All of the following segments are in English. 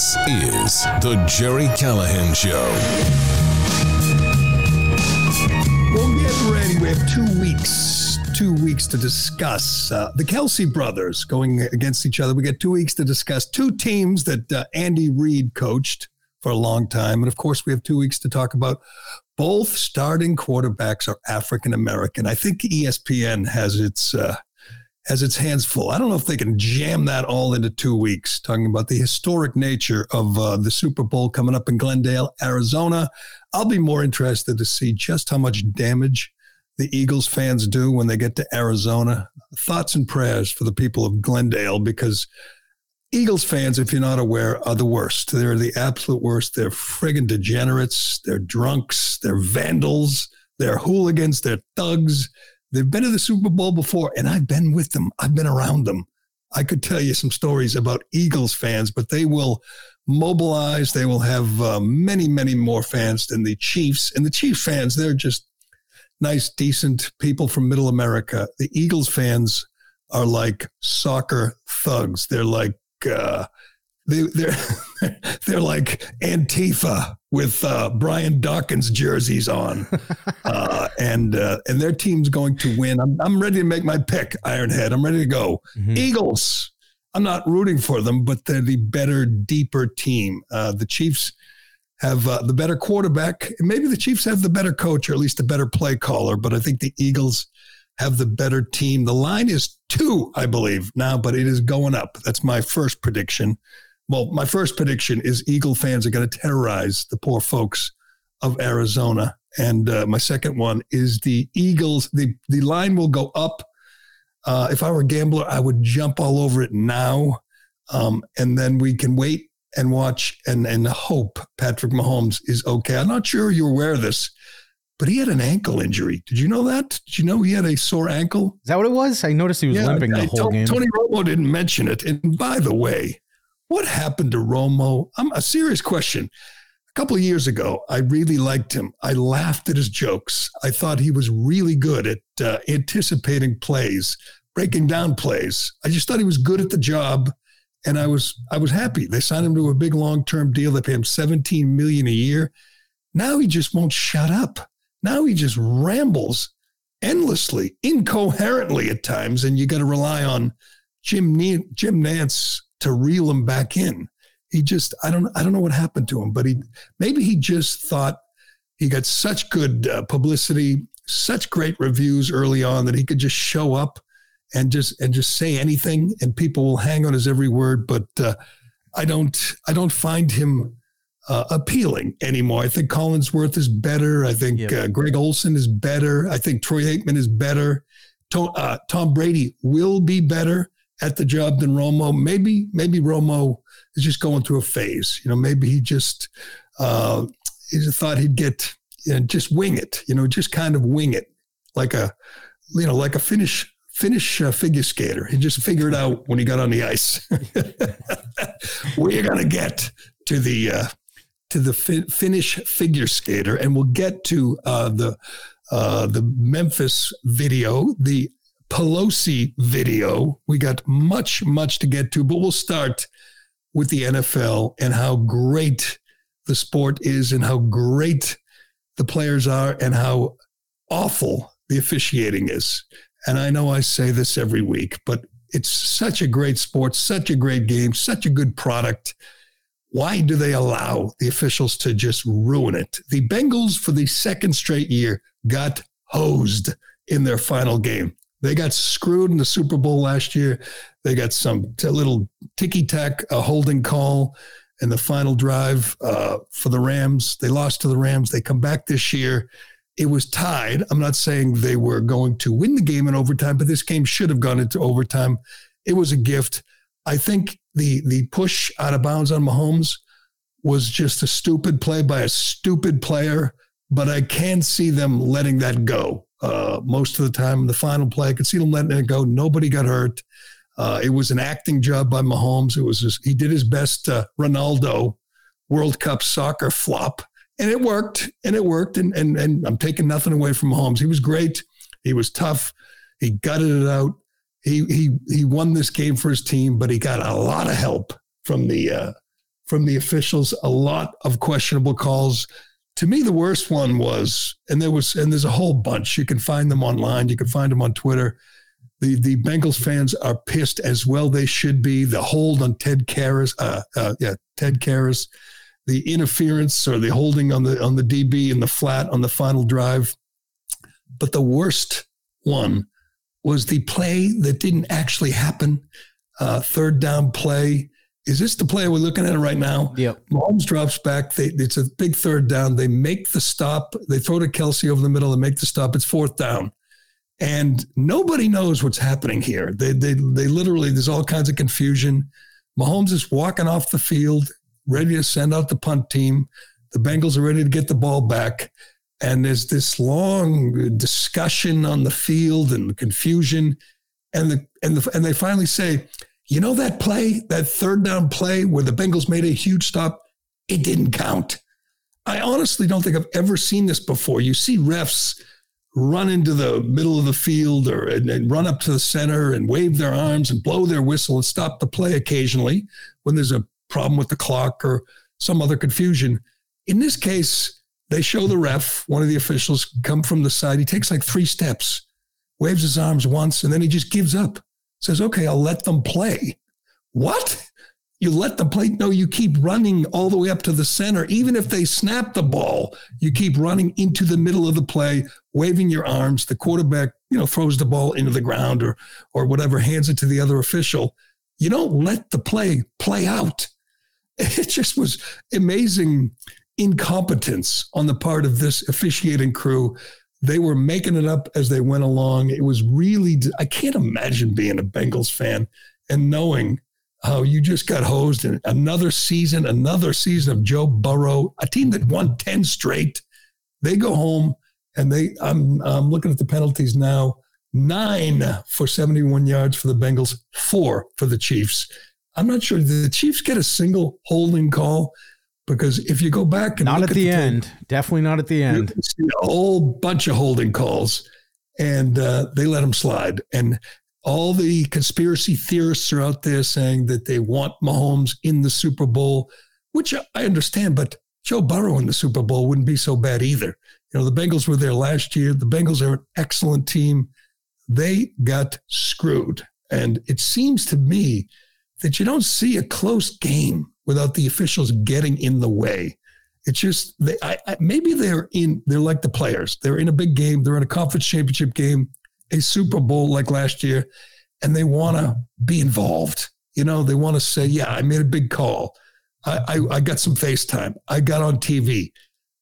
This is The Gerry Callahan Show. Well, get ready. We have two weeks, two weeks to discuss uh, the Kelce brothers going against each other. We got two weeks to discuss two teams that uh, Andy Reid coached for a long time. And of course, we have two weeks to talk about both starting quarterbacks are African American. I think ESPN has its uh, has its hands full. I don't know if they can jam that all into two weeks, talking about the historic nature of uh, the Super Bowl coming up in Glendale, Arizona. I'll be more interested to see just how much damage the Eagles fans do when they get to Arizona. Thoughts and prayers for the people of Glendale because Eagles fans, if you're not aware, are the worst. They're the absolute worst. They're friggin' degenerates. They're drunks. They're vandals. They're hooligans. They're thugs. They've been to the Super Bowl before, and I've been with them. I've been around them. I could tell you some stories about Eagles fans, but they will mobilize. They will have uh, many, many more fans than the Chiefs. And the Chiefs fans, they're just nice, decent people from middle America. The Eagles fans are like soccer thugs. They're like, uh, they, they're they're like Antifa with uh, Brian Dawkins jerseys on, uh, and uh, and their team's going to win. I'm I'm ready to make my pick, Ironhead. I'm ready to go. Mm-hmm. Eagles. I'm not rooting for them, but they're the better, deeper team. Uh, the Chiefs have uh, the better quarterback. Maybe the Chiefs have the better coach, or at least a better play caller. But I think the Eagles have the better team. The line is two, I believe now, but it is going up. That's my first prediction. Well, my first prediction is Eagle fans are going to terrorize the poor folks of Arizona. And uh, my second one is the Eagles. The, the line will go up. Uh, if I were a gambler, I would jump all over it now. Um, and then we can wait and watch and, and hope Patrick Mahomes is okay. I'm not sure you're aware of this, but he had an ankle injury. Did you know that? Did you know he had a sore ankle? Is that what it was? I noticed he was yeah, limping the I, whole game. Tony Romo didn't mention it. And by the way, what happened to Romo? I'm a serious question. A couple of years ago, I really liked him. I laughed at his jokes. I thought he was really good at uh, anticipating plays, breaking down plays. I just thought he was good at the job, and I was I was happy. They signed him to a big long term deal. They pay him 17 million a year. Now he just won't shut up. Now he just rambles endlessly, incoherently at times, and you got to rely on Jim Jim Nantz to reel him back in. He just, I don't, I don't know what happened to him, but he, maybe he just thought he got such good uh, publicity, such great reviews early on that he could just show up and just, and just say anything and people will hang on his every word. But uh, I don't, I don't find him uh, appealing anymore. I think Collinsworth is better. I think yep. Uh, Greg Olsen is better. I think Troy Aikman is better. Tom, uh, Tom Brady will be better at the job than Romo. Maybe maybe Romo is just going through a phase. You know, maybe he just uh, he just thought he'd get you know, just wing it. You know, just kind of wing it like a you know like a Finnish Finnish uh, figure skater. He just figured out when he got on the ice where you're gonna get to the uh, to the fi- Finnish figure skater, and we'll get to uh, the uh, the Memphis video, the Pelosi video. We got much, much to get to, but we'll start with the NFL and how great the sport is and how great the players are and how awful the officiating is. And I know I say this every week, but it's such a great sport, such a great game, such a good product. Why do they allow the officials to just ruin it? The Bengals, for the second straight year, got hosed in their final game. They got screwed in the Super Bowl last year. They got some t- little ticky tack a holding call in the final drive uh, for the Rams. They lost to the Rams. They come back this year. It was tied. I'm not saying they were going to win the game in overtime, but this game should have gone into overtime. It was a gift. I think the the push out of bounds on Mahomes was just a stupid play by a stupid player, but I can see them letting that go uh, most of the time. In the final play, I could see them letting it go. Nobody got hurt. Uh, it was an acting job by Mahomes. It was just, he did his best uh, Ronaldo World Cup soccer flop, and it worked. And it worked. And and and I'm taking nothing away from Mahomes. He was great. He was tough. He gutted it out. He he he won this game for his team, but he got a lot of help from the uh, from the officials, a lot of questionable calls. To me, the worst one was, and there was, and there's a whole bunch. You can find them online. You can find them on Twitter. The the Bengals fans are pissed as well. They should be. The hold on Ted Karras, uh, uh, yeah, Ted Karras, the interference or the holding on the on the DB in the flat on the final drive. But the worst one was the play that didn't actually happen. Uh, third down play. Is this the play we're looking at right now? Yep. Mahomes drops back. They, it's a big third down. They make the stop. They throw to Kelce over the middle and make the stop. It's fourth down. And nobody knows what's happening here. They, they, they literally, there's all kinds of confusion. Mahomes is walking off the field, ready to send out the punt team. The Bengals are ready to get the ball back. And there's this long discussion on the field and confusion. And the and the and they finally say, you know that play, that third down play where the Bengals made a huge stop, it didn't count. I honestly don't think I've ever seen this before. You see refs run into the middle of the field or and, and, run up to the center and wave their arms and blow their whistle and stop the play occasionally when there's a problem with the clock or some other confusion. In this case, they show the ref, one of the officials, come from the side. He takes like three steps, waves his arms once, and then he just gives up. Says, okay, I'll let them play. What? You let them play? No, you keep running all the way up to the center. Even if they snap the ball, you keep running into the middle of the play, waving your arms. The quarterback, you know, throws the ball into the ground or or whatever, hands it to the other official. You don't let the play play out. It just was amazing incompetence on the part of this officiating crew. They were making it up as they went along. It was really, I can't imagine being a Bengals fan and knowing how you just got hosed in another season, another season of Joe Burrow, a team that won 10 straight. They go home and they, I'm, I'm looking at the penalties now nine for 71 yards for the Bengals, four for the Chiefs. I'm not sure. Did the Chiefs get a single holding call? Because if you go back and not at, at the, the end, tape, definitely not at the end. a whole bunch of holding calls, and uh, they let them slide. And all the conspiracy theorists are out there saying that they want Mahomes in the Super Bowl, which I understand, but Joe Burrow in the Super Bowl wouldn't be so bad either. You know, the Bengals were there last year. The Bengals are an excellent team. They got screwed. And it seems to me that you don't see a close game without the officials getting in the way. It's just they, I, I, maybe they're in. They're like the players. They're in a big game. They're in a conference championship game, a Super Bowl like last year, and they want to be involved. You know, they want to say, "Yeah, I made a big call. I, I, I got some FaceTime. I got on TV."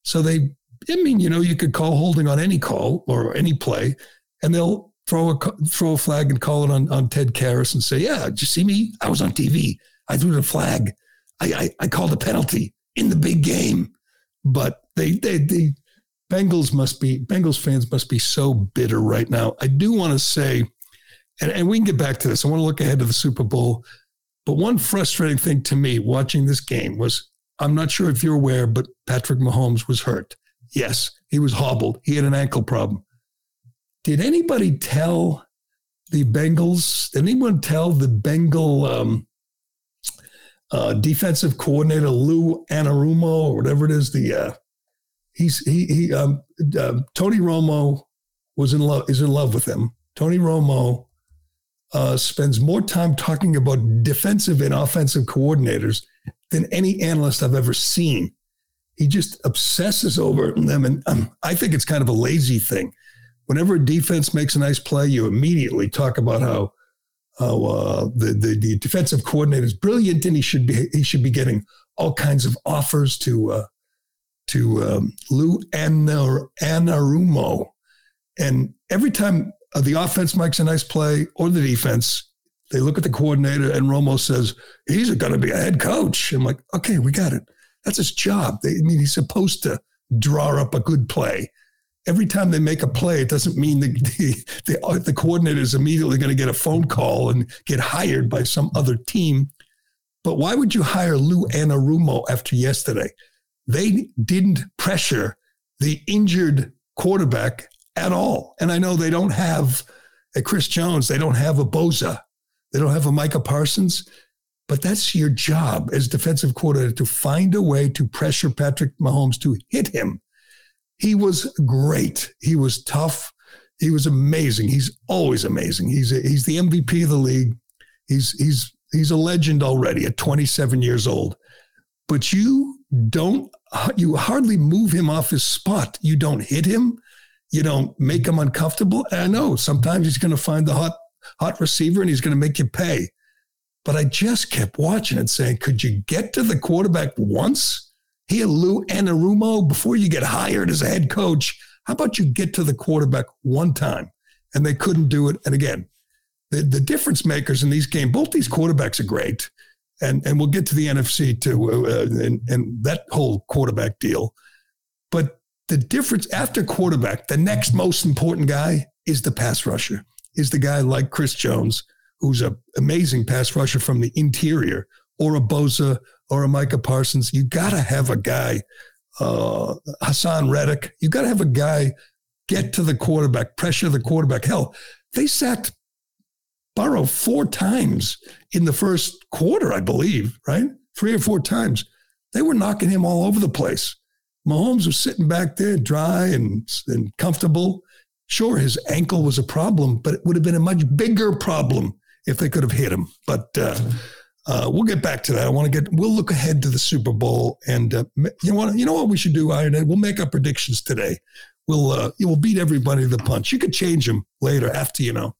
So they, I mean, you know, you could call holding on any call or any play, and they'll throw a throw a flag and call it on, on Ted Karras and say, "Yeah, did you see me? I was on TV. I threw the flag. I, I, I called a penalty in the big game." But they they the Bengals must be Bengals fans must be so bitter right now. I do want to say, and, and we can get back to this. I want to look ahead to the Super Bowl. But one frustrating thing to me watching this game was I'm not sure if you're aware, but Patrick Mahomes was hurt. Yes, he was hobbled. He had an ankle problem. Did anybody tell the Bengals? Did anyone tell the Bengal um, uh, defensive coordinator Lou Anarumo or whatever it is? The uh, he's he he um, uh, Tony Romo was in love is in love with him. Tony Romo uh, spends more time talking about defensive and offensive coordinators than any analyst I've ever seen. He just obsesses over them, and um, I think it's kind of a lazy thing whenever a defense makes a nice play, you immediately talk about how how uh, the, the, the defensive coordinator is brilliant and he should be he should be getting all kinds of offers to uh, to um, Lou Anar- Anarumo, and every time uh, the offense makes a nice play or the defense, they look at the coordinator and Romo says he's going to be a head coach. I'm like, okay, we got it. That's his job. They, I mean, he's supposed to draw up a good play every time they make a play, it doesn't mean the the, the, uh, the coordinator is immediately going to get a phone call and get hired by some other team. But why would you hire Lou Anarumo after yesterday? They didn't pressure the injured quarterback at all. And I know they don't have a Chris Jones, they don't have a Bosa, they don't have a Micah Parsons. but that's your job as defensive coordinator to find a way to pressure Patrick Mahomes to hit him. He was great. He was tough. He was amazing. He's always amazing. He's a, he's the MVP of the league. He's he's he's a legend already at 27 years old. But you don't you hardly move him off his spot. You don't hit him. You don't make him uncomfortable. And I know sometimes he's going to find the hot hot receiver and he's going to make you pay. But I just kept watching and saying, could you get to the quarterback once? He and Lou Anarumo, before you get hired as a head coach, how about you get to the quarterback one time? And they couldn't do it. And again, the, the difference makers in these games, both these quarterbacks are great. And, and we'll get to the NFC too, uh, and, and that whole quarterback deal. But the difference after quarterback, the next most important guy is the pass rusher, is the guy like Chris Jones, who's an amazing pass rusher from the interior, or a Bosa or a Micah Parsons. You got to have a guy, uh, Haason Reddick. You got to have a guy get to the quarterback, pressure the quarterback. Hell, they sacked Burrow four times in the first quarter, I believe, right? Three or four times. They were knocking him all over the place. Mahomes was sitting back there dry and, and comfortable. Sure, his ankle was a problem, but it would have been a much bigger problem if they could have hit him. But uh, uh, we'll get back to that. I want to get. We'll look ahead to the Super Bowl, and uh, you know what? You know what we should do, Iron. We'll make our predictions today. We'll uh, will beat everybody to the punch. You could change them later after you know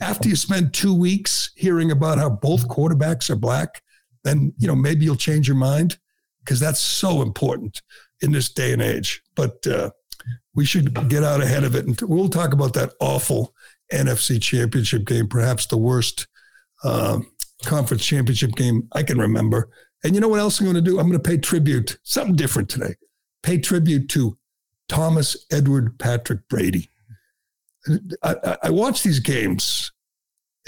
after you spend two weeks hearing about how both quarterbacks are black, then you know maybe you'll change your mind because that's so important in this day and age. But uh, we should get out ahead of it, and we'll talk about that awful NFC Championship game, perhaps the worst uh, conference championship game I can remember. And you know what else I'm going to do? I'm going to pay tribute, something different today. Pay tribute to Thomas Edward Patrick Brady. I, I watch these games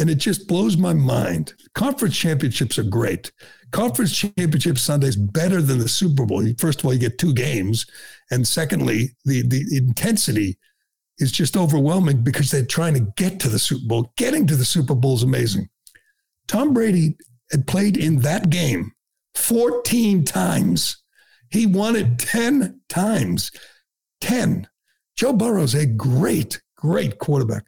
and it just blows my mind. Conference championships are great. Conference championship Sundays better than the Super Bowl. First of all, you get two games, and secondly, the the intensity is just overwhelming because they're trying to get to the Super Bowl. Getting to the Super Bowl is amazing. Tom Brady had played in that game 14 times. He won it 10 times. 10. Joe Burrow's a great, great quarterback.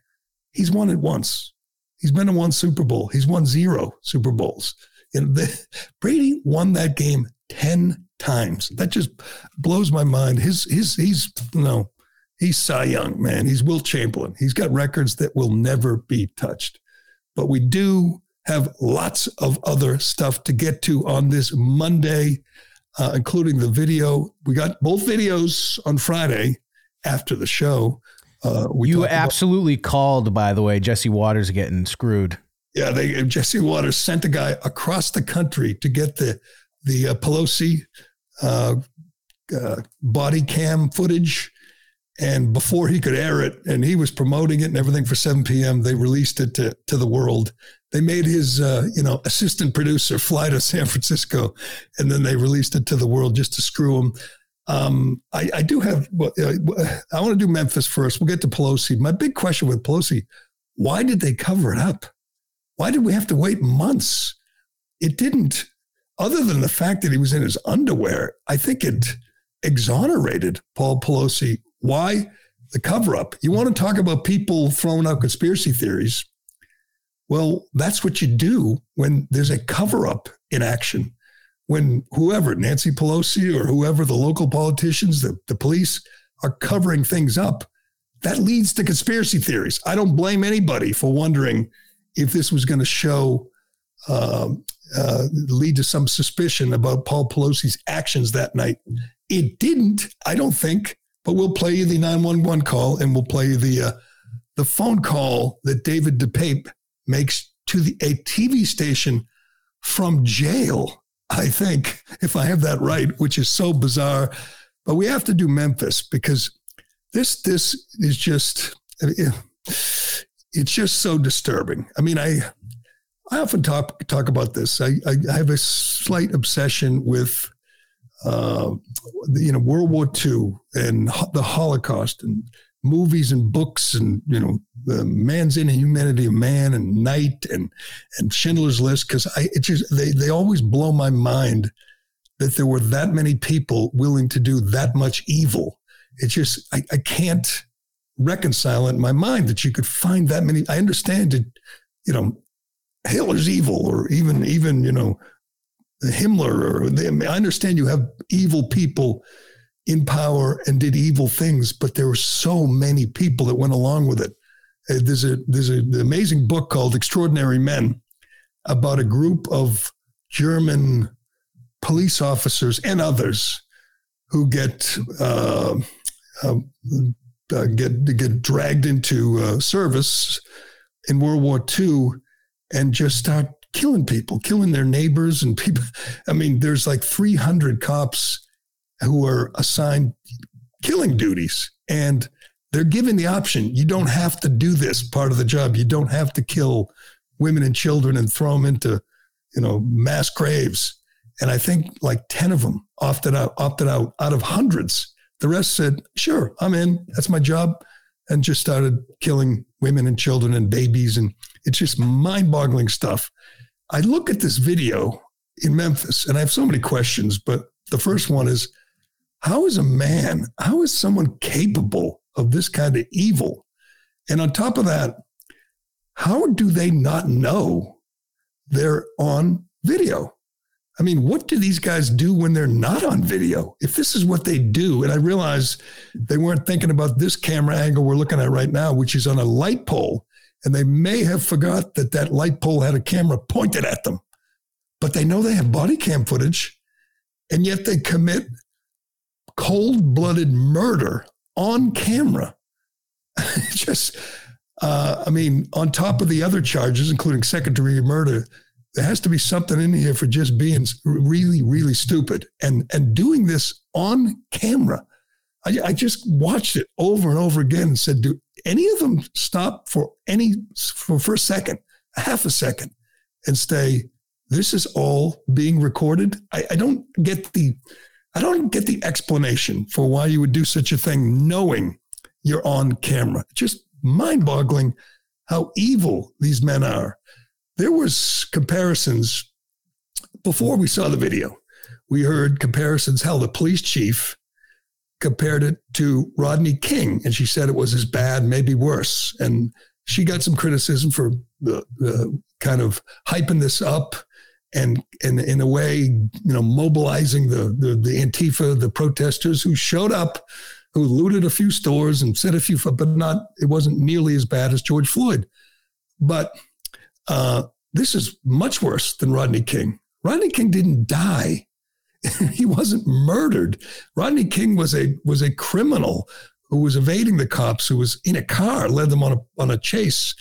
He's won it once. He's been in one Super Bowl. He's won zero Super Bowls. And the, Brady won that game 10 times. That just blows my mind. His his he's you know, he's Cy Young, man. He's Wilt Chamberlain. He's got records that will never be touched. But we do have lots of other stuff to get to on this Monday, uh, including the video. We got both videos on Friday after the show. Uh, you absolutely about, called, by the way, Jesse Watters getting screwed. Yeah, they Jesse Watters sent a guy across the country to get the the uh, Pelosi uh, uh, body cam footage, and before he could air it, and he was promoting it and everything for 7 p.m., they released it to to the world. They made his uh, you know assistant producer fly to San Francisco, and then they released it to the world just to screw him. Um, I, I, do have. Well, I want to do Memphis first. We'll get to Pelosi. My big question with Pelosi: Why did they cover it up? Why did we have to wait months? It didn't. Other than the fact that he was in his underwear, I think it exonerated Paul Pelosi. Why the cover up? You want to talk about people throwing out conspiracy theories? Well, that's what you do when there's a cover up in action when whoever, Nancy Pelosi or whoever, the local politicians, the, the police are covering things up, that leads to conspiracy theories. I don't blame anybody for wondering if this was going to show, uh, uh, lead to some suspicion about Paul Pelosi's actions that night. It didn't, I don't think, but we'll play you the 911 call and we'll play you the, uh, the phone call that David DePape makes to the, a TV station from jail I think, if I have that right, which is so bizarre. But we have to do Memphis because this this is just it's just so disturbing. I mean, I I often talk talk about this. I I, I have a slight obsession with uh, you know World War II and the Holocaust and movies and books and you know the man's inhumanity of man and night and and schindler's list because i it just they they always blow my mind that there were that many people willing to do that much evil. It just i, I can't reconcile it in my mind that you could find that many i understand it you know hitler's evil or even even you know himmler or they, i understand you have evil people in power and did evil things, but there were so many people that went along with it. Uh, there's a there's a, an amazing book called Extraordinary Men about a group of German police officers and others who get uh, uh, uh get get dragged into uh, service in World War II and just start killing people, killing their neighbors and people. I mean, there's like 300 cops who are assigned killing duties. And they're given the option you don't have to do this part of the job. You don't have to kill women and children and throw them into you know mass graves. And i think like 10 of them opted out opted out out of hundreds. The rest said sure i'm in. That's my job. And just started killing women and children and babies. And it's just mind-boggling stuff. I look at this video in memphis and i have so many questions but the first one is how is a man, how is someone capable of this kind of evil? And on top of that, how do they not know they're on video? I mean, what do these guys do when they're not on video? If this is what they do, and I realize they weren't thinking about this camera angle we're looking at right now, which is on a light pole, and they may have forgot that that light pole had a camera pointed at them, but they know they have body cam footage, and yet they commit cold blooded murder on camera. Just, uh, I mean, on top of the other charges, including second degree murder, there has to be something in here for just being really, really stupid and and doing this on camera. I, I just watched it over and over again and said, "Do any of them stop for any for, for a second, half a second, and stay?" This is all being recorded. I, I don't get the I don't get the explanation for why you would do such a thing knowing you're on camera. Just mind boggling how evil these men are. There was comparisons before we saw the video. We heard comparisons how the police chief compared it to Rodney King, and she said it was as bad, maybe worse. And she got some criticism for the, the kind of hyping this up and and in a way, you know, mobilizing the, the the Antifa, the protesters who showed up, who looted a few stores and said a few, but not it wasn't nearly as bad as George Floyd. But uh, this is much worse than Rodney King. Rodney King didn't die; he wasn't murdered. Rodney King was a was a criminal who was evading the cops, who was in a car, led them on a on a chase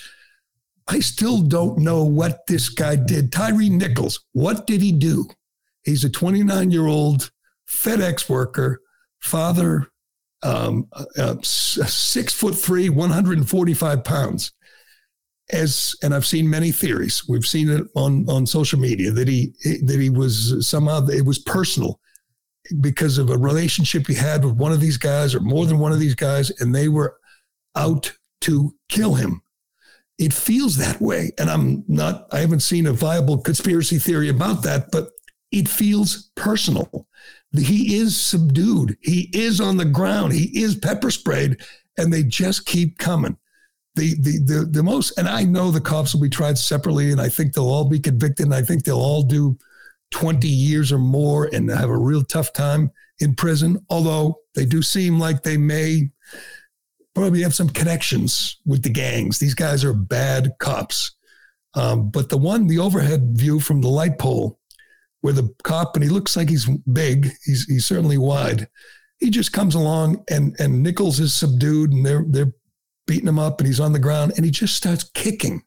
I still don't know what this guy did. Tyre Nichols, what did he do? He's a 29 year old FedEx worker, father, um, uh, uh six foot three, 145 pounds. As and I've seen many theories. We've seen it on on social media that he that he was somehow it was personal because of a relationship he had with one of these guys or more than one of these guys, and they were out to kill him it feels that way. And I'm not, I haven't seen a viable conspiracy theory about that, but it feels personal. He is subdued. He is on the ground. He is pepper sprayed, and they just keep coming. The, the the the most, and I know the cops will be tried separately, and I think they'll all be convicted, and I think they'll all do 20 years or more and have a real tough time in prison. Although they do seem like they may probably have some connections with the gangs. These guys are bad cops. Um, but the one, the overhead view from the light pole, where the cop and he looks like he's big, he's he's certainly wide. He just comes along and and Nichols is subdued and they're they're beating him up and he's on the ground and he just starts kicking.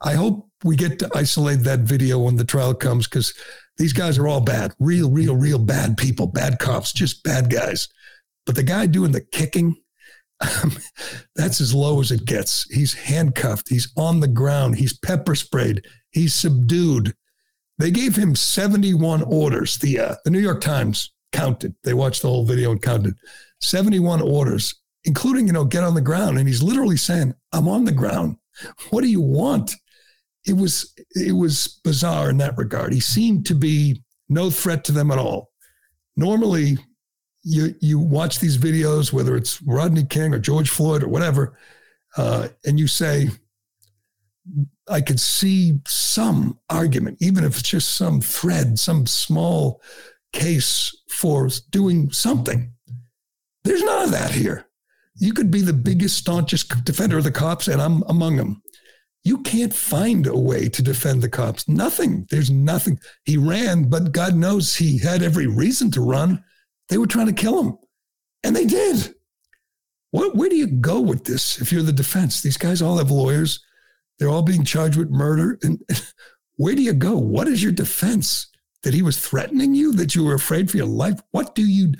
I hope we get to isolate that video when the trial comes because these guys are all bad, real, real, real bad people, bad cops, just bad guys. But the guy doing the kicking, that's as low as it gets. He's handcuffed. He's on the ground. He's pepper sprayed. He's subdued. They gave him 71 orders. The uh, the New York Times counted. They watched the whole video and counted 71 orders including, you know, get on the ground. And he's literally saying, I'm on the ground. What do you want? It was it was bizarre in that regard. He seemed to be no threat to them at all. Normally, you you watch these videos, whether it's Rodney King or George Floyd or whatever, uh, and you say, I could see some argument, even if it's just some thread, some small case for doing something. There's none of that here. You could be the biggest, staunchest defender of the cops, and I'm among them. You can't find a way to defend the cops. Nothing. There's nothing. He ran, but God knows he had every reason to run. They were trying to kill him, and they did. What, where do you go with this if you're the defense? These guys all have lawyers. They're all being charged with murder. And where do you go? What is your defense? That he was threatening you? That you were afraid for your life? What do you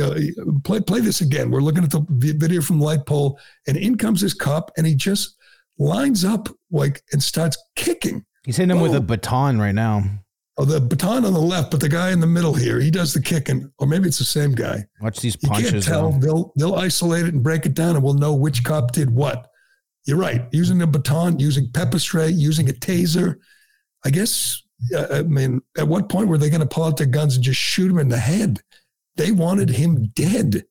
uh, play? Play this again. We're looking at the video from Light Pole, and in comes this cop, and he just lines up like and starts kicking. He's hitting him with a baton right now. Oh, the baton on the left, but the guy in the middle here, he does the kicking, or maybe it's the same guy. Watch these punches. You can't tell. Though. They'll they'll isolate it and break it down, and we'll know which cop did what. You're right. Using a baton, using pepper spray, using a taser. I guess. Uh, I mean, at what point were they going to pull out their guns and just shoot him in the head? They wanted him dead.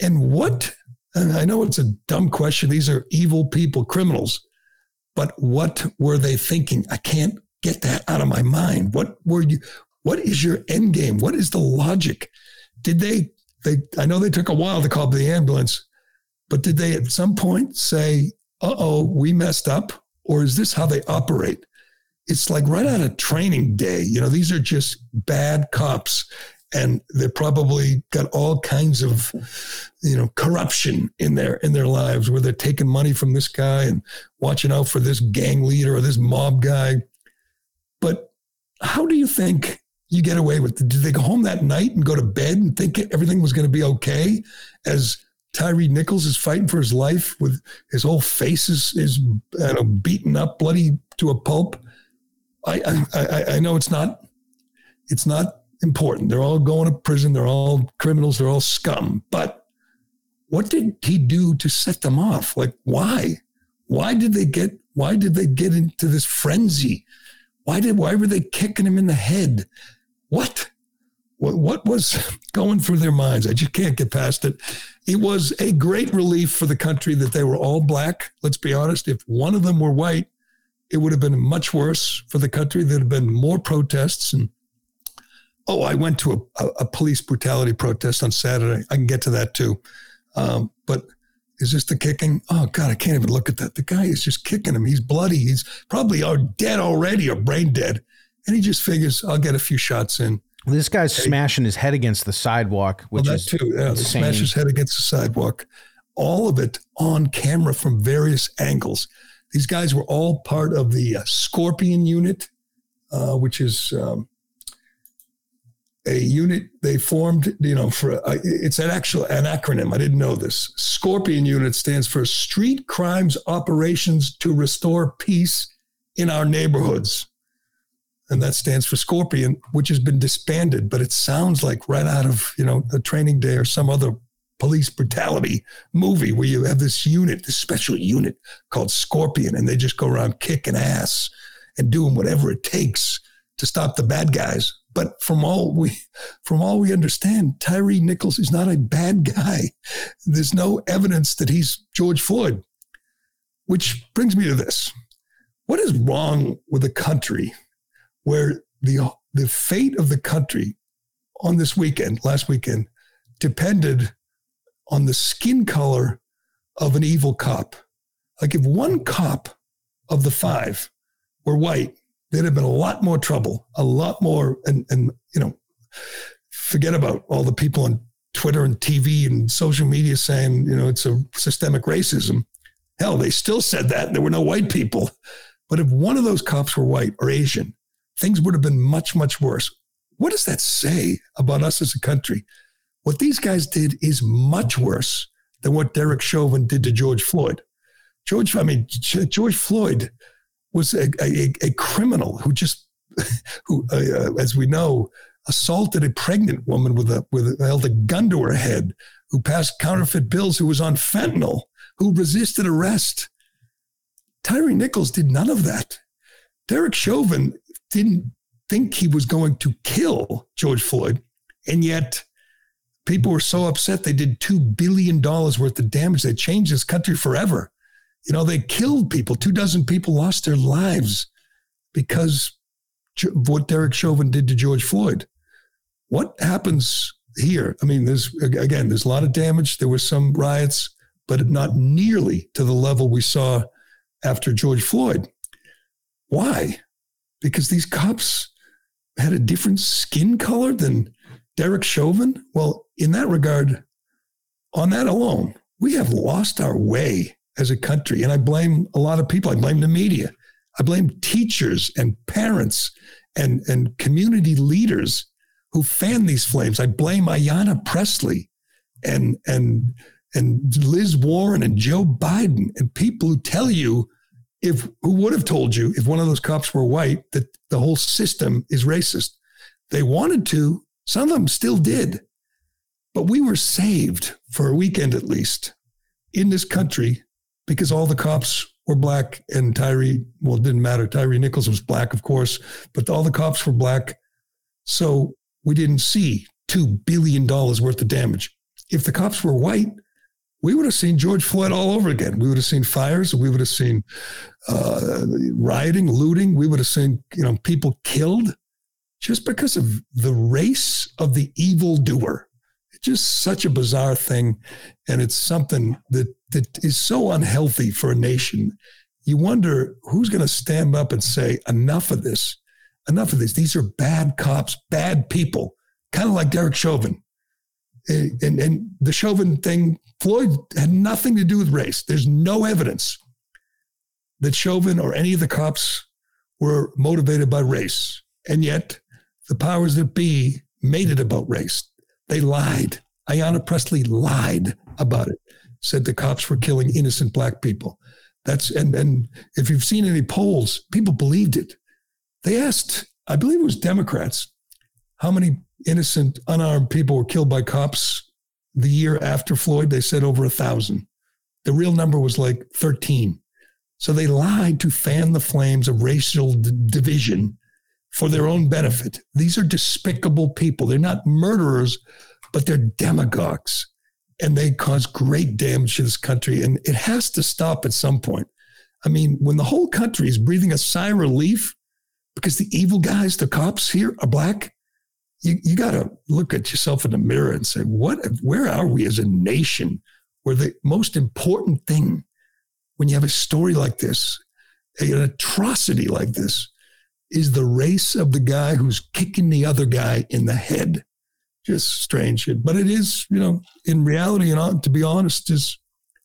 And what? And I know it's a dumb question. These are evil people, criminals. But what were they thinking? I can't get that out of my mind. What were you? What is your end game? What is the logic? Did they? They? I know they took a while to call the ambulance, but did they at some point say, "Uh oh, we messed up," or is this how they operate? It's like right out of training day. You know, these are just bad cops, and they're probably got all kinds of you know corruption in their in their lives where they're taking money from this guy and watching out for this gang leader or this mob guy but how do you think you get away with it? Did they go home that night and go to bed and think everything was going to be okay as Tyre Nichols is fighting for his life with his whole face is, is you know, beaten up, bloody to a pulp? I, I, I know it's not, it's not important. They're all going to prison. They're all criminals. They're all scum. But what did he do to set them off? Like, why? Why did they get, why did they get into this frenzy? Why did why were they kicking him in the head? What? What, what was going through their minds? I just can't get past it. It was a great relief for the country that they were all black. Let's be honest. If one of them were white, it would have been much worse for the country. There'd have been more protests. And oh, I went to a, a police brutality protest on Saturday. I can get to that too. Um, but is this the kicking? Oh God, I can't even look at that. The guy is just kicking him. He's bloody. He's probably dead already or brain dead. And he just figures, I'll get a few shots in. This guy's hey. smashing his head against the sidewalk, which well, is too. Yeah, smash his head against the sidewalk. All of it on camera from various angles. These guys were all part of the uh, Scorpion unit, uh, which is um, a unit they formed, you know, for it's an actual an acronym. I didn't know this. Scorpion Unit stands for Street Crimes Operations to Restore Peace in Our Neighborhoods. And that stands for Scorpion, which has been disbanded, but it sounds like right out of, you know, a training day or some other police brutality movie where you have this unit, this special unit called Scorpion, and they just go around kicking ass and doing whatever it takes to stop the bad guys. But from all we from all we understand, Tyre Nichols is not a bad guy. There's no evidence that he's George Floyd. Which brings me to this. What is wrong with a country where the the fate of the country on this weekend, last weekend, depended on the skin color of an evil cop? Like if one cop of the five were white, there'd have been a lot more trouble, a lot more, and and you know, forget about all the people on Twitter and TV and social media saying, you know, it's a systemic racism. Hell, they still said that. There were no white mm-hmm. people. But if one of those cops were white or Asian, things would have been much, much worse. What does that say about us as a country? What these guys did is much worse than what Derek Chauvin did to George Floyd. George, I mean, George Floyd was a, a, a criminal who just, who, uh, uh, as we know, assaulted a pregnant woman with a with held a gun to her head, who passed counterfeit bills, who was on fentanyl, who resisted arrest. Tyre Nichols did none of that. Derek Chauvin didn't think he was going to kill George Floyd, and yet people were so upset they did $2 billion worth of damage. They changed this country forever. You know, they killed people. Two dozen people lost their lives because what Derek Chauvin did to George Floyd. What happens here? I mean, there's, again, there's a lot of damage. There were some riots, but not nearly to the level we saw after George Floyd. Why? Because these cops had a different skin color than Derek Chauvin? Well, in that regard, on that alone, we have lost our way as a country. And I blame a lot of people. I blame the media. I blame teachers and parents and, and community leaders who fan these flames. I blame Ayanna Pressley and and and Liz Warren and Joe Biden and people who tell you if who would have told you if one of those cops were white that the whole system is racist. They wanted to, some of them still did. But we were saved for a weekend at least in this country because all the cops were black and Tyre, well, it didn't matter. Tyre Nichols was black, of course, but all the cops were black. So we didn't see $2 billion worth of damage. If the cops were white, we would have seen George Floyd all over again. We would have seen fires. We would have seen uh, rioting, looting. We would have seen you know people killed just because of the race of the evil doer. Just such a bizarre thing, and it's something that that is so unhealthy for a nation. You wonder who's going to stand up and say enough of this, enough of this. These are bad cops, bad people, kind of like Derek Chauvin and, and the Chauvin thing, Floyd had nothing to do with race. There's no evidence that Chauvin or any of the cops were motivated by race. And yet the powers that be made it about race. They lied. Ayanna Pressley lied about it, said the cops were killing innocent black people. That's and and if you've seen any polls, people believed it. They asked, I believe it was Democrats, how many innocent, unarmed people were killed by cops the year after Floyd. They said over a thousand. The real number was like 13. So they lied to fan the flames of racial d- division for their own benefit. These are despicable people. They're not murderers, but they're demagogues. And they cause great damage to this country. And it has to stop at some point. I mean, when the whole country is breathing a sigh of relief because the evil guys, the cops here, are black, you, you got to look at yourself in the mirror and say, what, where are we as a nation where the most important thing when you have a story like this, an atrocity like this, is the race of the guy who's kicking the other guy in the head. Just strange shit. But it is, you know, in reality, and to be honest, is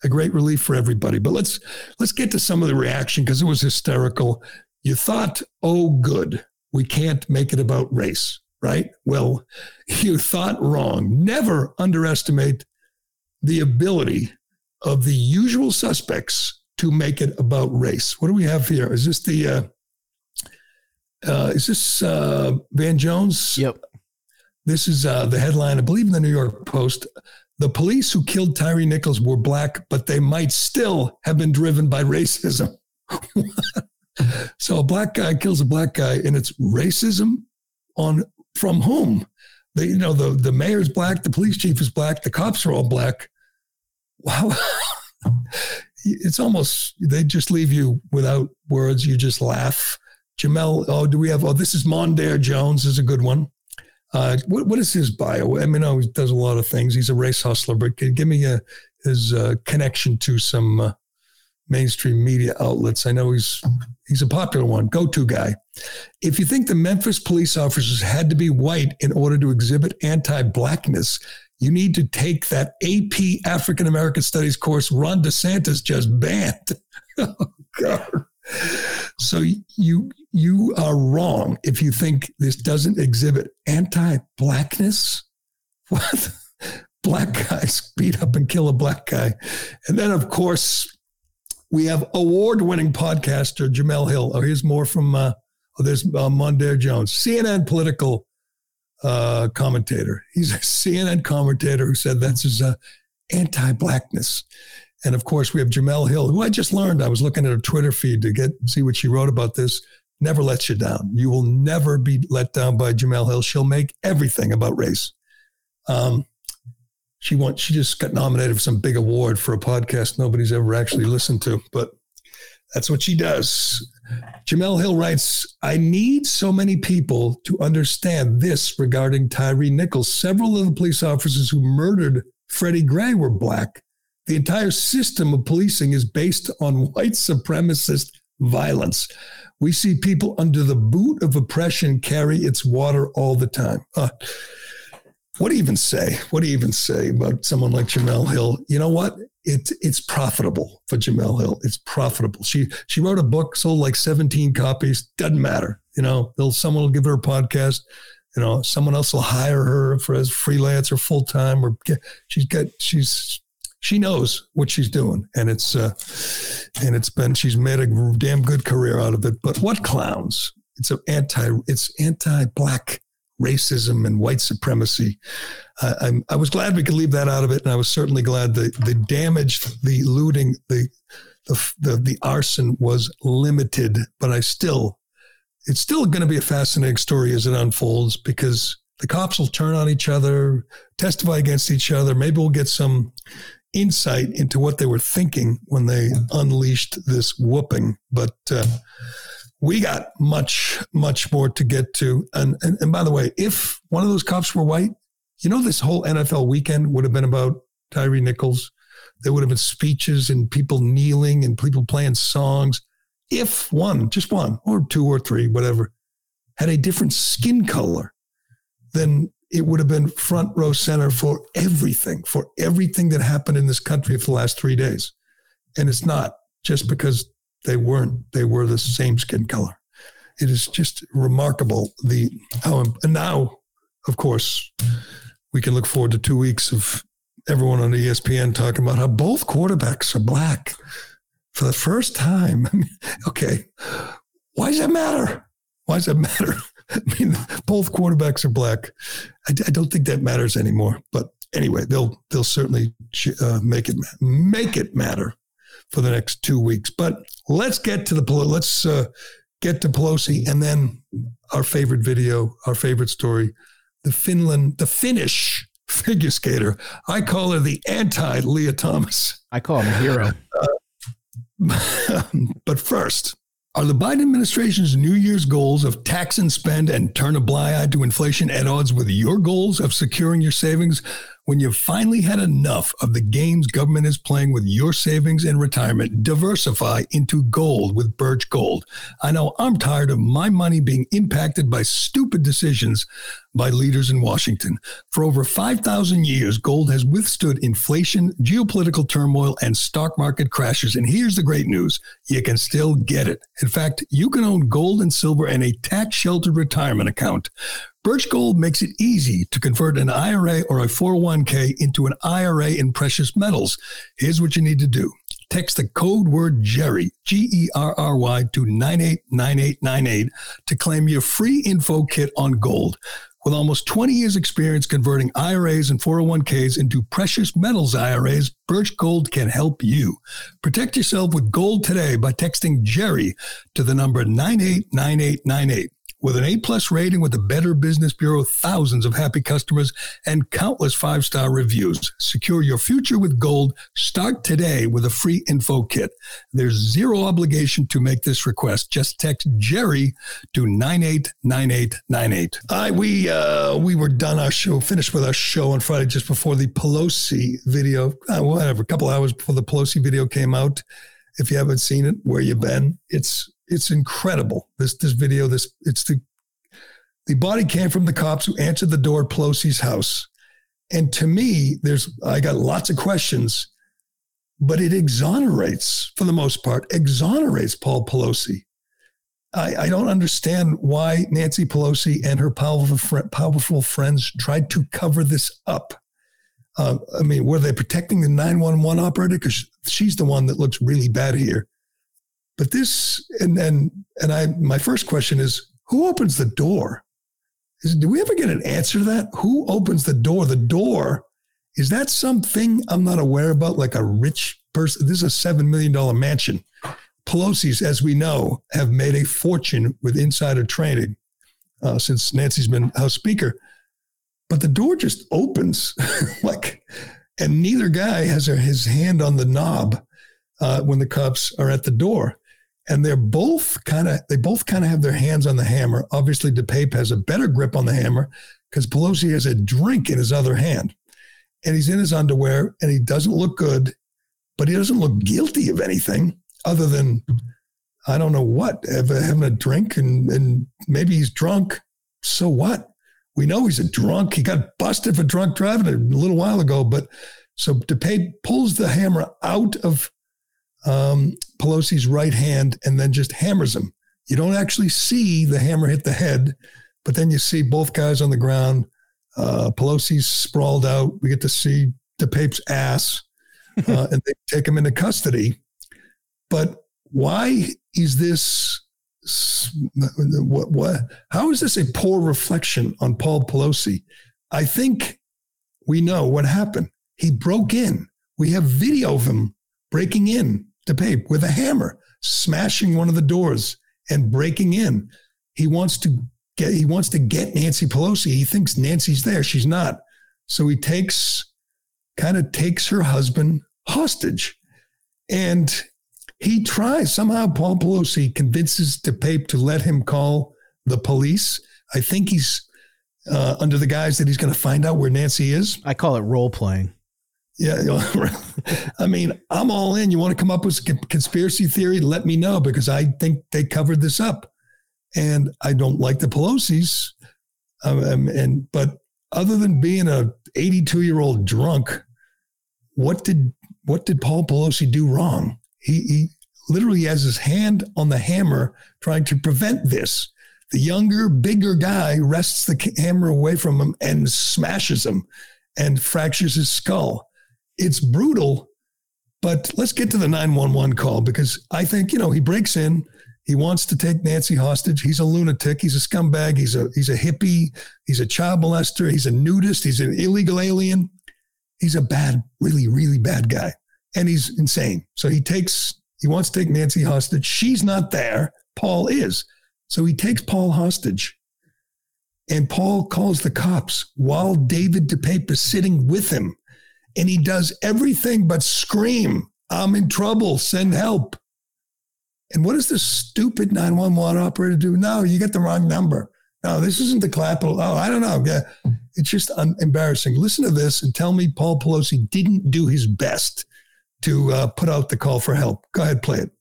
a great relief for everybody. But let's let's get to some of the reaction because it was hysterical. You thought, oh, good, we can't make it about race right? Well, you thought wrong. Never underestimate the ability of the usual suspects to make it about race. What do we have here? Is this the uh, uh, is this uh, Van Jones? Yep. This is uh, the headline, I believe, in the New York Post. The police who killed Tyre Nichols were black, but they might still have been driven by racism. so a black guy kills a black guy, and it's racism on from whom? The, you know, the, the mayor's black, the police chief is black, the cops are all black. Wow. it's almost, they just leave you without words. You just laugh. Jemele, oh, do we have, oh, this is Mondaire Jones is a good one. Uh, what, what is his bio? I mean, oh, he does a lot of things. He's a race hustler, but give me a, his uh, connection to some uh, mainstream media outlets. I know he's he's a popular one, go-to guy. If you think the Memphis police officers had to be white in order to exhibit anti-blackness, you need to take that AP African American Studies course Ron DeSantis just banned. oh, God. So you you are wrong if you think this doesn't exhibit anti-blackness. What? Black guys beat up and kill a black guy. And then, of course, we have award-winning podcaster Jemele Hill. Oh, here's more from uh, oh, there's uh, Mondaire Jones, CNN political uh, commentator. He's a CNN commentator who said that's his uh, anti-blackness. And of course, we have Jemele Hill, who I just learned. I was looking at her Twitter feed to get see what she wrote about this. Never lets you down. You will never be let down by Jemele Hill. She'll make everything about race. Um, she wants. She just got nominated for some big award for a podcast nobody's ever actually listened to, but that's what she does. Jemele Hill writes, I need so many people to understand this regarding Tyre Nichols. Several of the police officers who murdered Freddie Gray were black. The entire system of policing is based on white supremacist violence. We see people under the boot of oppression carry its water all the time. Uh, what do you even say? What do you even say about someone like Jemele Hill? You know what? It's it's profitable for Jemele Hill. It's profitable. She she wrote a book, sold like 17 copies. Doesn't matter. You know, they'll someone will give her a podcast. You know, someone else will hire her for as freelance or full time or she's got she's she knows what she's doing and it's uh and it's been she's made a damn good career out of it but what clowns it's an anti it's anti-black racism and white supremacy. Uh, i was glad we could leave that out of it, and I was certainly glad the the damage, the looting, the the the, the arson was limited. But I still, it's still going to be a fascinating story as it unfolds because the cops will turn on each other, testify against each other. Maybe we'll get some insight into what they were thinking when they unleashed this whooping. But uh, we got much, much more to get to. And, and, and by the way, if one of those cops were white, you know, this whole NFL weekend would have been about Tyre Nichols. There would have been speeches and people kneeling and people playing songs. If one, just one or two or three, whatever, had a different skin color, then it would have been front row center for everything, for everything that happened in this country for the last three days. And it's not just because they weren't. They were the same skin color. It is just remarkable the how and now, of course, we can look forward to two weeks of everyone on ESPN talking about how both quarterbacks are black for the first time. okay, why does that matter? Why does that matter? I mean, both quarterbacks are black. I, I, don't think that matters anymore. But anyway, they'll they'll certainly uh, make it make it matter for the next two weeks. But let's get to the let's uh, get to Pelosi, and then our favorite video, our favorite story, the Finland, the Finnish figure skater. I call her the anti Lia Thomas. I call him a hero. Uh, but first, are the Biden administration's New Year's goals of tax and spend and turn a blind eye to inflation at odds with your goals of securing your savings? When you've finally had enough of the games government is playing with your savings and retirement, diversify into gold with Birch Gold. I know I'm tired of my money being impacted by stupid decisions by leaders in Washington. For over 5,000 years, gold has withstood inflation, geopolitical turmoil, and stock market crashes. And here's the great news you can still get it. In fact, you can own gold and silver in a tax sheltered retirement account. Birch Gold makes it easy to convert an IRA or a 401k into an IRA in precious metals. Here's what you need to do. Text the code word Gerry, G E R R Y, to 989898 to claim your free info kit on gold. With almost 20 years' experience converting IRAs and 401ks into precious metals IRAs, Birch Gold can help you. Protect yourself with gold today by texting Gerry to the number 989898. With an A plus rating with the Better Business Bureau, thousands of happy customers, and countless five star reviews. Secure your future with gold. Start today with a free info kit. There's zero obligation to make this request. Just text Gerry to 989898. I we uh, we were done our show, finished with our show on Friday just before the Pelosi video, uh, whatever, a couple hours before the Pelosi video came out. If you haven't seen it, where you been? It's it's incredible. This this video, this it's the the body came from the cops who answered the door at Pelosi's house. And to me, there's I got lots of questions, but it exonerates, for the most part, exonerates Paul Pelosi. I, I don't understand why Nancy Pelosi and her powerful, powerful friends tried to cover this up. Uh, I mean, were they protecting the 911 operator? Because she's the one that looks really bad here. But this, and and and I, my first question is, who opens the door? is do we ever get an answer to that? Who opens the door? The door is that something I'm not aware about, like a rich person? This is a seven million dollar mansion. Pelosi's, as we know, have made a fortune with insider trading uh, since Nancy's been House Speaker. But the door just opens, like, and neither guy has his hand on the knob uh, when the cops are at the door and they're both kind of they both kind of have their hands on the hammer. Obviously, DePape has a better grip on the hammer because Pelosi has a drink in his other hand, and he's in his underwear, and he doesn't look good, but he doesn't look guilty of anything other than I don't know what having a drink and and maybe he's drunk. So what? We know he's a drunk. He got busted for drunk driving a little while ago, but so DePape pulls the hammer out of um, Pelosi's right hand and then just hammers him. You don't actually see the hammer hit the head, but then you see both guys on the ground. Uh, Pelosi's sprawled out. We get to see DePape's ass, uh, and they take him into custody. But why is this? What, what? How is this a poor reflection on Paul Pelosi? I think we know what happened. He broke in. We have video of him breaking in DePape with a hammer, smashing one of the doors and breaking in. He wants to get he wants to get Nancy Pelosi. He thinks Nancy's there. She's not. So he takes kind of takes her husband hostage. And he tries somehow Paul Pelosi convinces DePape to let him call the police. I think he's uh, under the guise that he's going to find out where Nancy is. I call it role playing. Yeah, I mean, I'm all in. You want to come up with a conspiracy theory? Let me know because I think they covered this up, and I don't like the Pelosi's. Um, um and but other than being a 82 year old drunk, what did what did Paul Pelosi do wrong? He, he literally has his hand on the hammer trying to prevent this. The younger, bigger guy wrests the hammer away from him and smashes him and fractures his skull it's brutal. But let's get to the 911 call because I think, you know, he breaks in. He wants to take Nancy hostage. He's a lunatic. He's a scumbag. He's a he's a hippie. He's a child molester. He's a nudist. He's an illegal alien. He's a bad, really, really bad guy. And he's insane. So he takes he wants to take Nancy hostage. She's not there. Paul is. So he takes Paul hostage. And Paul calls the cops while David DePape is sitting with him and he does everything but scream, I'm in trouble, send help. And what does this stupid 911 operator do? No, you get the wrong number. No, this isn't the Capitol. Oh, I don't know. Yeah, it's just un- embarrassing. Listen to this and tell me Paul Pelosi didn't do his best to uh, put out the call for help. Go ahead, play it.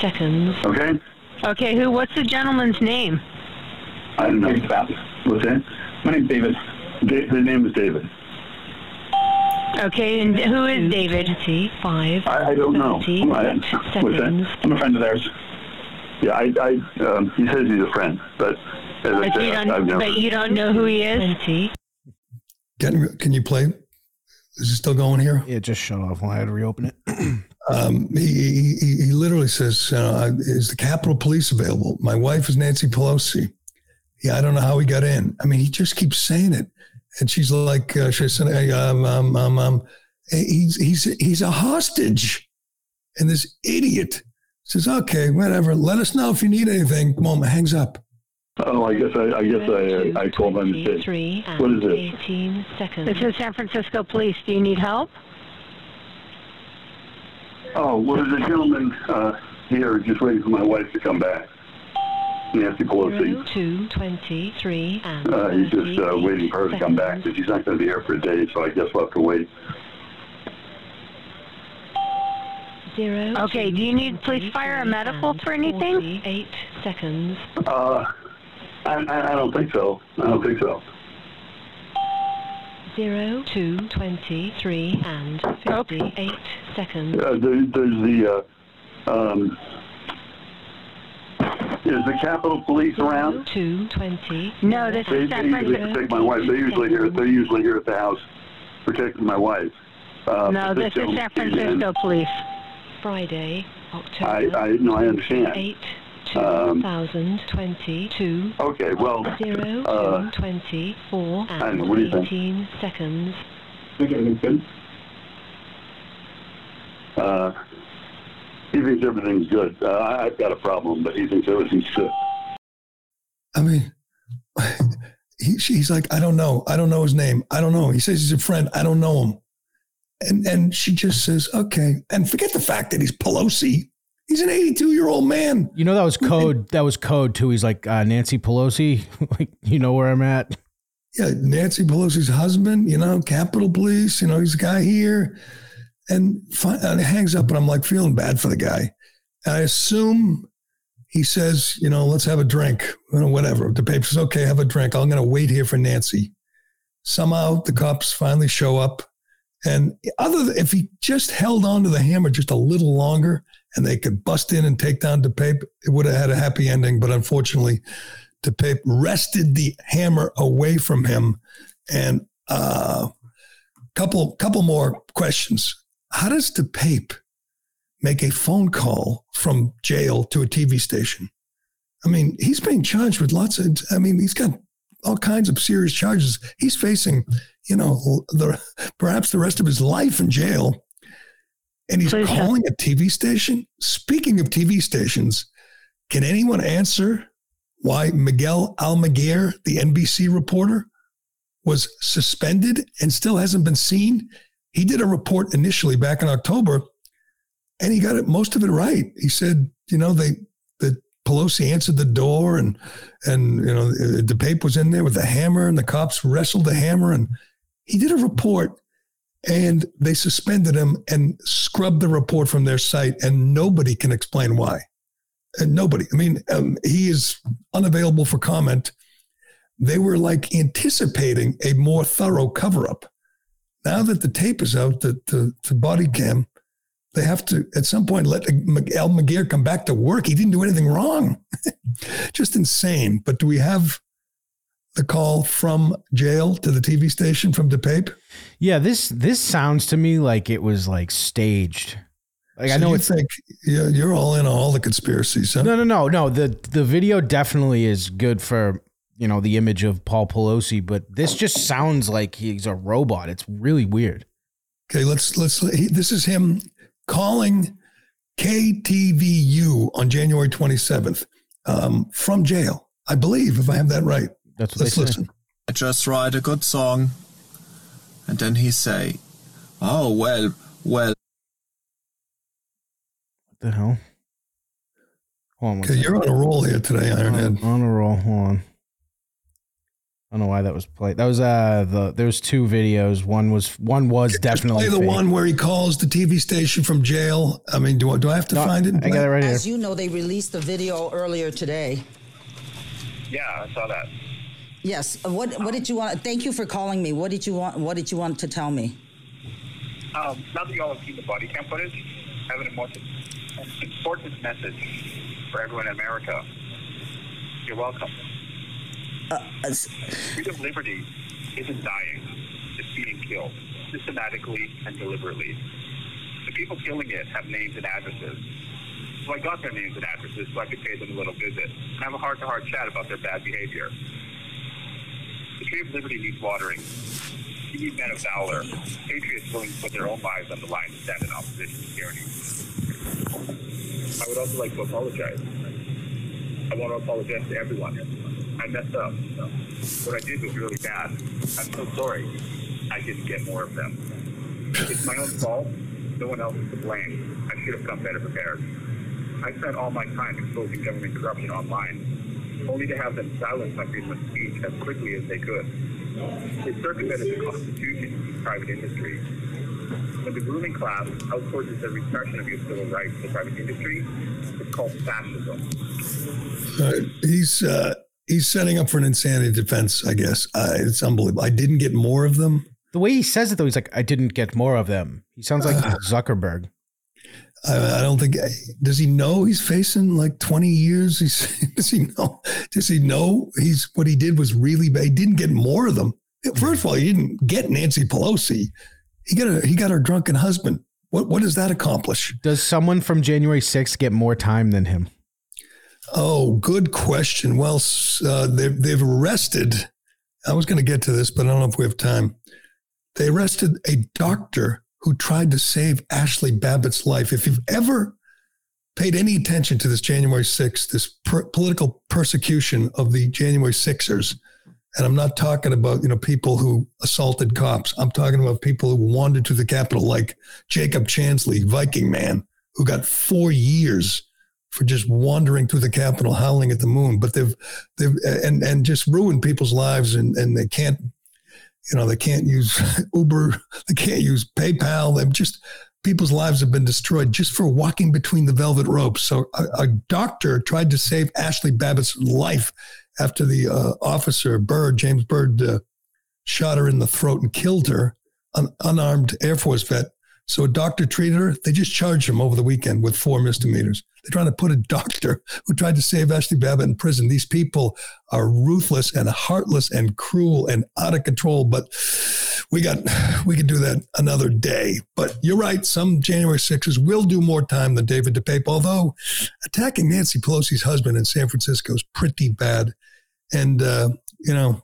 seconds. Okay. Okay, who? What's the gentleman's name? I don't know. What's that? My name's David. Da- his name is David. Okay, and who is David? Five. I, I don't know. I, seconds. I'm a friend of theirs. Yeah, I, I um, he says he's a friend, but as but, I you don't, I've never, but you don't know who he is. 20. Can, can you play? Is it still going here? Yeah, just shut off when I had to reopen it. um, he, he, he literally says, uh, "Is the Capitol Police available?" My wife is Nancy Pelosi. Yeah, I don't know how he got in. I mean, he just keeps saying it and she's like, uh, she said, hey, um, um, um, um, he's he's he's a hostage, and this idiot says, okay, whatever. Let us know if you need anything. Moment hangs up. Oh, I guess I, I guess I, I called by mistake. What is this? 18 seconds. This is San Francisco Police. Do you need help? Oh, well, there's a gentleman uh, here just waiting for my wife to come back. Nancy Pelosi. Two twenty-three and uh, he's just uh, waiting for her to come back because she's not going to be here for a day, so I guess we'll have to wait. Zero. Okay. Do you need police, fire, or medical for anything? Eight seconds. Uh, I, I, I don't think so. I don't think so. Zero two twenty-three and fifty-eight seconds. Uh, there, there's the uh, um, is the Capitol Police around? Two twenty. No, this they, is San Francisco. Protect my wife. They're usually here. They're usually here at the house protecting my wife. Uh, no, this is San Francisco Police. Friday, October. I, I no, I understand. Eight Um, 2022. Okay, well, Zero uh, 24 I don't know, what do you and think? 18 seconds. think everything's good. Uh, he thinks everything's good. Uh, I- I've got a problem, but he thinks everything's good. I mean, he, he's like, I don't know. I don't know his name. I don't know. He says he's a friend. I don't know him. And and she just says, okay. And forget the fact that he's Pelosi. He's an 82 year old man. You know that was code. That was code too. He's like uh, Nancy Pelosi. like you know where I'm at. Yeah, Nancy Pelosi's husband, you know, Capitol Police, you know, he's a guy here. And, fi- hangs up, and I'm like feeling bad for the guy. And I assume he says, you know, let's have a drink, know, whatever. DePape says, okay, have a drink. I'm going to wait here for Nancy. Somehow the cops finally show up. And other than if he just held on to the hammer just a little longer and they could bust in and take down DePape, it would have had a happy ending. But unfortunately, DePape wrested the hammer away from him. And uh, couple couple more questions. How does the DePape make a phone call from jail to a TV station? I mean, he's being charged with lots of. I mean, he's got all kinds of serious charges. He's facing, you know, the perhaps the rest of his life in jail. And he's Please, calling a TV station. Speaking of TV stations, can anyone answer why Miguel Almaguer, the NBC reporter, was suspended and still hasn't been seen? He did a report initially back in October, and he got it most of it right. He said, you know, they the Pelosi answered the door, and and you know, the DePape was in there with the hammer, and the cops wrestled the hammer, and he did a report, and they suspended him and scrubbed the report from their site, and nobody can explain why. And nobody. I mean, um, he is unavailable for comment. They were like anticipating a more thorough cover up. Now that the tape is out, the, the, the body cam, they have to at some point let Almaguer come back to work. He didn't do anything wrong. Just insane. But do we have the call from jail to the TV station from DePape? Yeah, this this sounds to me like it was like staged. Like I know you it's like you're, you're all in on all the conspiracies. Huh? no, no, no, no. The the video definitely is good for you know the image of Paul Pelosi, but this just sounds like he's a robot. It's really weird. Okay, let's let's. This is him calling KTVU on January 27th um, from jail, I believe, if I have that right. That's what Let's they say. listen. I just write a good song. And then he say, Oh, well, well, What the hell? Hold on. one Okay, you're on a roll here today, Ironhead. On, on a roll. Hold on. I don't know why that was played. That was uh the there's two videos. One was one was Just definitely play the fake. one where he calls the TV station from jail. I mean, do I, do I have to No, find it? I got it right here. As you know, they released the video earlier today. Yeah, I saw that. Yes. uh, What What did you want? Thank you for calling me. What did you want? What did you want to tell me? Um, now that you all have seen the body cam footage, I have an important, an important message for everyone in America. You're welcome. Uh, as- Freedom of liberty isn't dying, it's being killed, systematically and deliberately. The people killing it have names and addresses. So I got their names and addresses so I could pay them a little visit and have a heart-to-heart chat about their bad behavior. The tree of liberty needs watering. You need men of valor, patriots willing to put their own lives on the line to stand in opposition to tyranny. I would also like to apologize. I want to apologize to everyone. I messed up. What I did was really bad. I'm so sorry. I didn't get more of them. It's my own fault. No one else is to blame. I should have come better prepared. I spent all my time exposing government corruption online, only to have them silence my freedom of speech as quickly as they could. They circumvented the Constitution to private industry. When the ruling class outsources the repression of your civil rights to private industry, it's called fascism. Uh, he's uh, he's setting up for an insanity defense, I guess. Uh, it's unbelievable. I didn't get more of them. The way he says it though, he's like, I didn't get more of them. He sounds like Zuckerberg. I, I don't think. Does he know he's facing like twenty years? He's, does he know? Does he know he's what he did was really bad? He didn't get more of them. First of all, he didn't get Nancy Pelosi. He got a, he got her drunken husband. What what does that accomplish? Does someone from January 6th get more time than him? Oh, good question. Well, uh, they've, they've arrested, I was going to get to this, but I don't know if we have time. They arrested a doctor who tried to save Ashley Babbitt's life. If you've ever paid any attention to this January 6th, this per- political persecution of the January Sixers, and I'm not talking about you know people who assaulted cops. I'm talking about people who wandered to the Capitol, like Jacob Chansley, Viking man, who got four years for just wandering through the Capitol, howling at the moon. But they've they've and and just ruined people's lives, and and they can't, you know, they can't use Uber, they can't use PayPal. They've just people's lives have been destroyed just for walking between the velvet ropes. So a, a doctor tried to save Ashley Babbitt's life after the uh, officer Byrd, James Byrd, uh, shot her in the throat and killed her, an unarmed Air Force vet. So a doctor treated her. They just charged him over the weekend with four misdemeanors. They're trying to put a doctor who tried to save Ashley Babbitt in prison. These people are ruthless and heartless and cruel and out of control. But we got we could do that another day. But you're right. Some January sixers will do more time than David DePape. Although attacking Nancy Pelosi's husband in San Francisco is pretty bad. And uh, you know,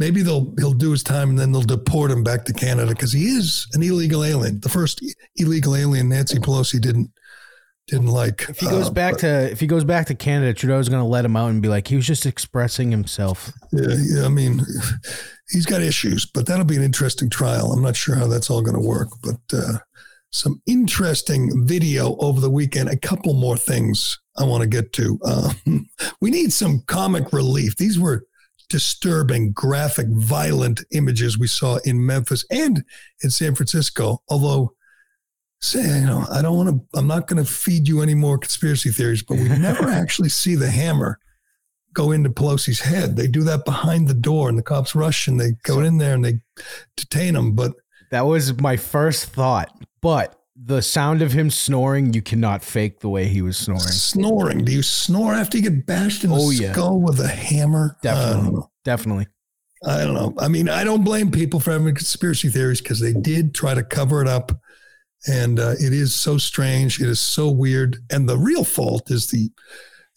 maybe they'll he'll do his time and then they'll deport him back to Canada because he is an illegal alien. The first illegal alien Nancy Pelosi didn't didn't like. If he goes Uh, back but- to if he goes back to Canada, Trudeau's going to let him out and be like, he was just expressing himself. Yeah, yeah, I mean, he's got issues, but that'll be an interesting trial. I'm not sure how that's all going to work, but uh, some interesting video over the weekend. A couple more things I want to get to. Um, we need some comic relief. These were disturbing, graphic, violent images we saw in Memphis and in San Francisco. Although, say, you know, I don't want to. I'm not going to feed you any more conspiracy theories, but we never actually see the hammer go into Pelosi's head. They do that behind the door, and the cops rush and they go in there and they detain him. But That was my first thought. But the sound of him snoring, you cannot fake the way he was snoring. snoring, do you snore after you get bashed in the Oh, yeah. skull with a hammer? Definitely. know. Definitely. I don't know. I mean, I don't blame people for having conspiracy theories because they did try to cover it up. And uh, it is so strange. It is so weird. And the real fault is the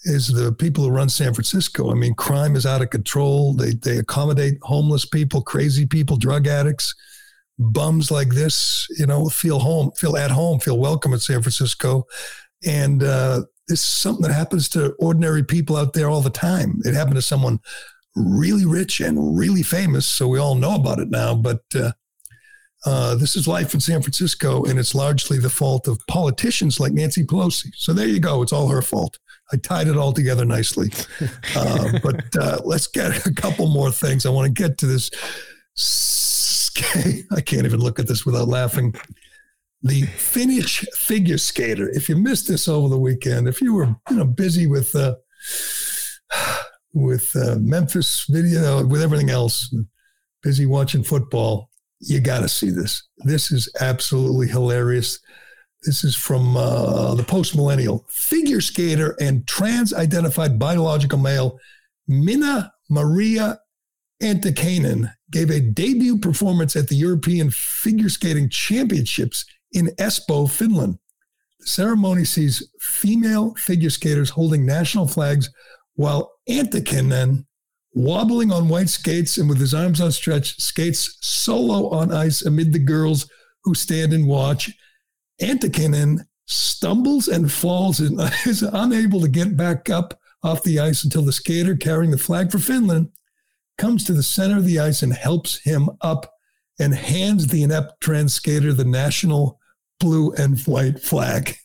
is the people who run San Francisco. I mean, crime is out of control. They they accommodate homeless people, crazy people, drug addicts, bums like this. You know, feel home, feel at home, feel welcome at San Francisco. And uh, this is something that happens to ordinary people out there all the time. It happened to someone really rich and really famous, so we all know about it now. But uh, uh, this is life in San Francisco, and it's largely the fault of politicians like Nancy Pelosi. So there you go. It's all her fault. I tied it all together nicely. Uh, but uh, let's get a couple more things. I want to get to this. Sk- I can't even look at this without laughing. The Finnish figure skater. If you missed this over the weekend, if you were you know busy with uh, with uh, Memphis video, with everything else, busy watching football, you got to see this. This is absolutely hilarious. This is from uh, the post millennial figure skater and trans identified biological male Minna Maria Antikainen gave a debut performance at the European Figure Skating Championships in Espoo, Finland. The ceremony sees female figure skaters holding national flags while Antikainen, wobbling on white skates and with his arms outstretched, skates solo on ice amid the girls who stand and watch. Antikainen stumbles and falls and is unable to get back up off the ice until the skater carrying the flag for Finland comes to the center of the ice and helps him up and hands the inept trans skater the national blue and white flag.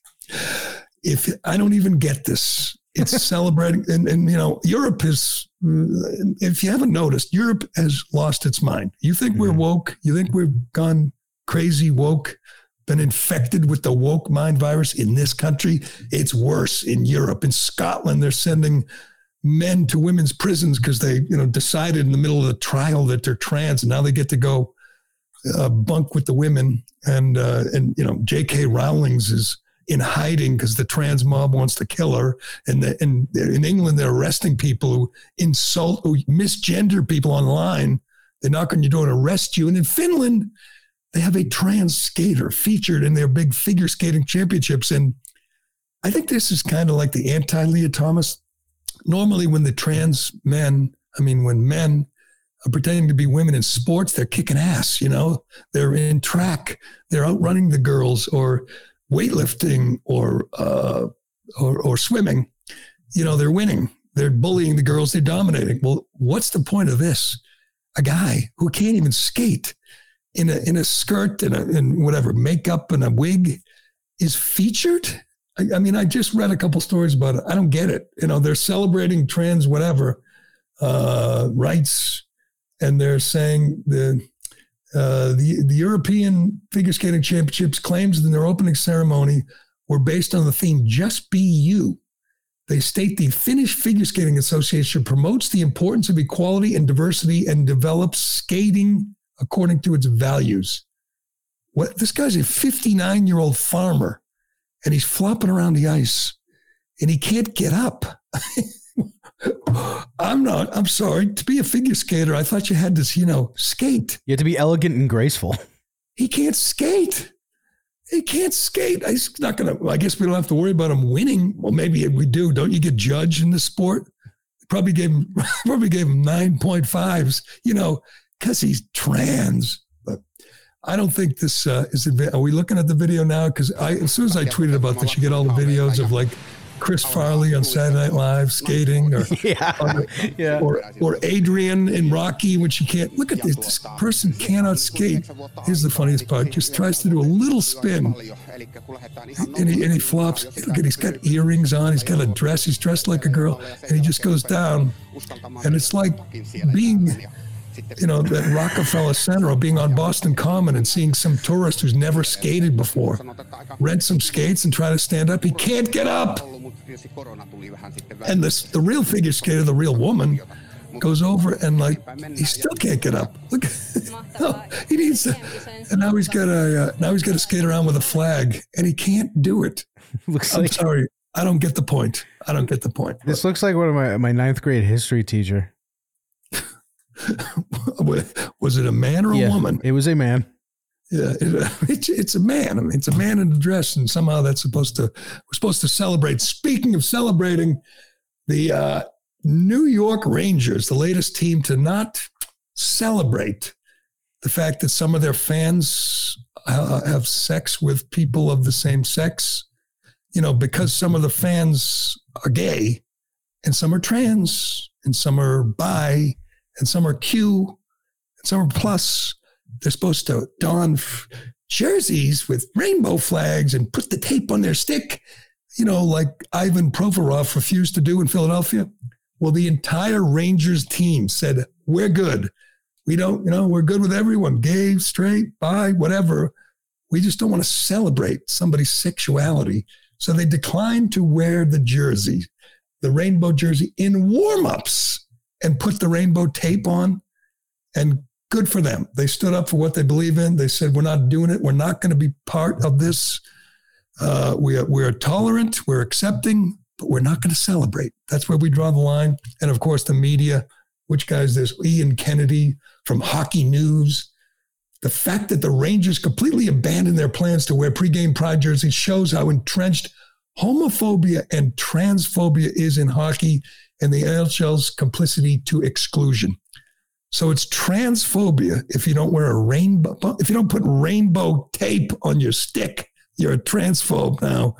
If I don't even get this, it's celebrating, and, and you know, Europe is. If you haven't noticed, Europe has lost its mind. You think we're mm-hmm. woke? You think we've gone crazy woke? Been infected with the woke mind virus in this country? It's worse in Europe. In Scotland, they're sending men to women's prisons because they, you know, decided in the middle of the trial that they're trans, and now they get to go uh, bunk with the women. And uh, and you know, J.K. Rowling's is in hiding because the trans mob wants to kill her. And the, and in England, they're arresting people who insult, who misgender people online. They knock on your door and arrest you. And in Finland, they have a trans skater featured in their big figure skating championships. And I think this is kind of like the anti Lia Thomas normally when the trans men, I mean, when men are pretending to be women in sports, they're kicking ass, you know, they're in track, they're outrunning the girls or weightlifting or, uh, or, or swimming, you know, they're winning. They're bullying the girls, they're dominating. Well, what's the point of this? A guy who can't even skate in a in a skirt and a and whatever makeup and a wig is featured. I, I, mean, I just read a couple stories about it. I don't get it. You know, they're celebrating trans whatever uh, rights, and they're saying the uh, the the European Figure Skating Championships claims in their opening ceremony were based on the theme "Just Be You." They state the Finnish Figure Skating Association promotes the importance of equality and diversity and develops skating according to its values. What this guy's a 59 year old farmer and he's flopping around the ice and he can't get up. I'm not, I'm sorry. To be a figure skater, I thought you had to, you know, skate. You have to be elegant and graceful. He can't skate. He can't skate. He's not going to, I guess we don't have to worry about him winning. Well, maybe we do. Don't you get judged in the sport? Probably gave him, probably gave him 9.5s, you know, because he's trans. I don't think this uh, is. Are we looking at the video now? Because as soon as I tweeted about this, you get all the videos of like Chris Farley on Saturday Night Live skating, or yeah, or, yeah. or, or Adrian in Rocky when she can't look at this. This person cannot skate. Here's the funniest part: just tries to do a little spin, and he, and he flops. Look at he's got earrings on. He's got a dress. He's dressed like a girl, and he just goes down. And it's like being you know, that Rockefeller Center or being on Boston Common and seeing some tourist who's never skated before rent some skates and try to stand up. He can't get up. And this, the real figure skater, the real woman, goes over and like he still can't get up. Look, no, he needs to, and now he's got a uh, now he's got to skate around with a flag, and he can't do it. Looks I'm like sorry, I don't get the point. I don't get the point. this looks like one of my my ninth grade history teacher. Was it a man or a yeah, woman? It was a man. Yeah, it, it's, it's a man. I mean, it's a man in a dress, and somehow that's supposed to we're supposed to celebrate. Speaking of celebrating, the uh, New York Rangers, the latest team to not celebrate the fact that some of their fans uh, have sex with people of the same sex. You know, because some of the fans are gay, and some are trans, and some are bi, and some are Q, and some are plus. They're supposed to don f- jerseys with rainbow flags and put the tape on their stick, you know, like Ivan Provorov refused to do in Philadelphia. Well, the entire Rangers team said, We're good. We don't, you know, we're good with everyone, gay, straight, bi, whatever. We just don't want to celebrate somebody's sexuality. So they declined to wear the jersey, the rainbow jersey, in warm ups and put the rainbow tape on. And good for them. They stood up for what they believe in. They said, We're not doing it. We're not going to be part of this. Uh, we are, we're tolerant, we're accepting, but we're not going to celebrate. That's where we draw the line. And of course, the media, which guys, there's Ian Kennedy from Hockey News. The fact that the Rangers completely abandoned their plans to wear pregame pride jerseys shows how entrenched homophobia and transphobia is in hockey and the NHL's complicity to exclusion. So it's transphobia if you don't wear a rainbow, if you don't put rainbow tape on your stick, you're a transphobe now.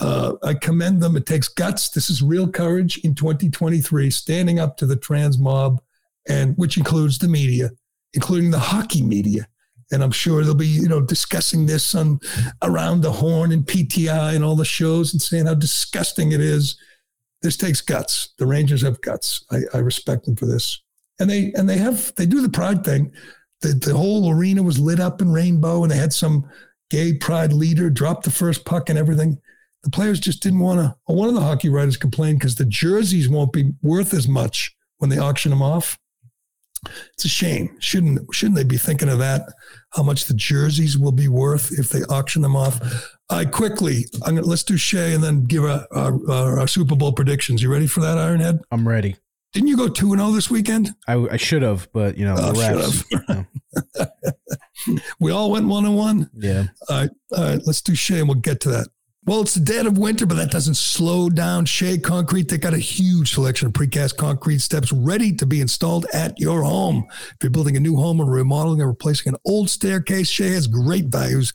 Uh, I commend them. It takes guts. This is real courage in 2023, standing up to the trans mob, and which includes the media, including the hockey media. And I'm sure they'll be, you know, discussing this on around the horn and PTI and all the shows and saying how disgusting it is. This takes guts. The Rangers have guts. I, I respect them for this and they and they have they do the pride thing. The the whole arena was lit up in rainbow, and they had some gay pride leader drop the first puck and everything. The players just didn't want to. One of the hockey writers complained because the jerseys won't be worth as much when they auction them off. It's a shame. Shouldn't shouldn't they be thinking of that? How much the jerseys will be worth if they auction them off? I quickly, I'm gonna, let's do Shea and then give our, our, our Super Bowl predictions. You ready for that, Ironhead? I'm ready. Didn't you go two and zero this weekend? I, I should have, but you know, Oh, refs. we all went one and one. yeah. All right, all right. Let's do Shea, and we'll get to that. Well, it's the dead of winter, but that doesn't slow down Shea Concrete. They got a huge selection of precast concrete steps ready to be installed at your home. If you're building a new home or remodeling or replacing an old staircase, Shea has great values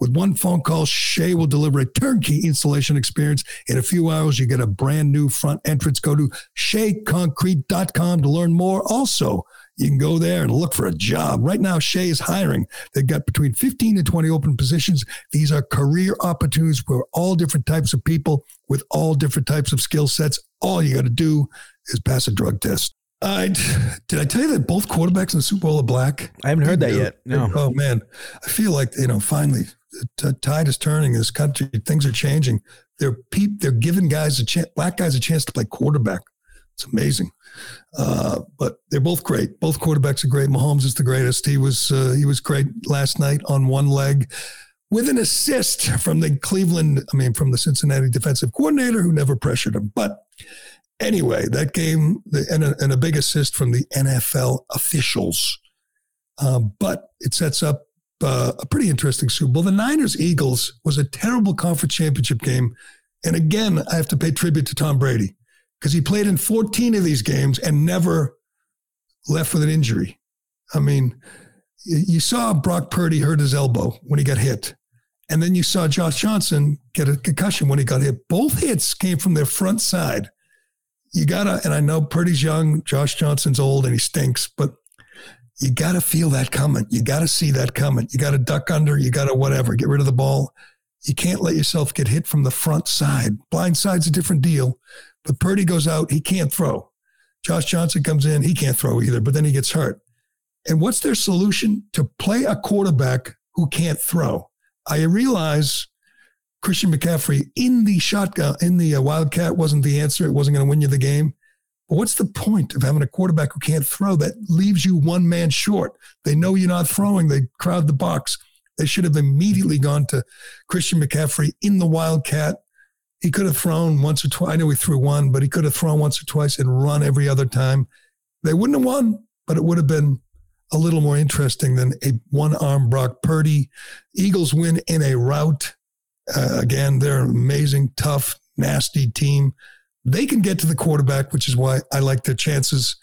With one phone call, Shea will deliver a turnkey installation experience. In a few hours, you get a brand new front entrance. Go to sheaconcrete.com to learn more. Also, you can go there and look for a job. Right now, Shea is hiring. They've got between 15 and 20 open positions. These are career opportunities for all different types of people with all different types of skill sets. All you got to do is pass a drug test. I did I tell you that both quarterbacks in the Super Bowl are black? I haven't heard that yet. No. Oh man, I feel like you know finally the tide is turning in this country. Things are changing. They're peep. They're giving guys a chance, black guys a chance to play quarterback. It's amazing. Uh, but they're both great. Both quarterbacks are great. Mahomes is the greatest. He was uh, he was great last night on one leg with an assist from the Cleveland. I mean, from the Cincinnati defensive coordinator who never pressured him, but anyway, that game and a, and a big assist from the NFL officials. Uh, but it sets up uh, a pretty interesting Super Bowl. The Niners Eagles was a terrible conference championship game. And again, I have to pay tribute to Tom Brady because he played in 14 of these games and never left with an injury. I mean, you saw Brock Purdy hurt his elbow when he got hit. And then you saw Josh Johnson get a concussion when he got hit. Both hits came from their front side you gotta, and I know Purdy's young, Josh Johnson's old, and he stinks, but you gotta feel that coming. You gotta see that coming. You gotta duck under. You gotta whatever. Get rid of the ball. You can't let yourself get hit from the front side. Blind side's a different deal, but Purdy goes out. He can't throw. Josh Johnson comes in. He can't throw either, but then he gets hurt. And what's their solution to play a quarterback who can't throw? I realize Christian McCaffrey in the shotgun, in the uh, Wildcat wasn't the answer. It wasn't going to win you the game. What's the point of having a quarterback who can't throw that leaves you one man short? They know you're not throwing, they crowd the box. They should have immediately gone to Christian McCaffrey in the Wildcat. He could have thrown once or twice. I know he threw one, but he could have thrown once or twice and run every other time. They wouldn't have won, but it would have been a little more interesting than a one arm Brock Purdy. Eagles win in a rout uh, again, they're an amazing, tough, nasty team. They can get to the quarterback, which is why I like their chances,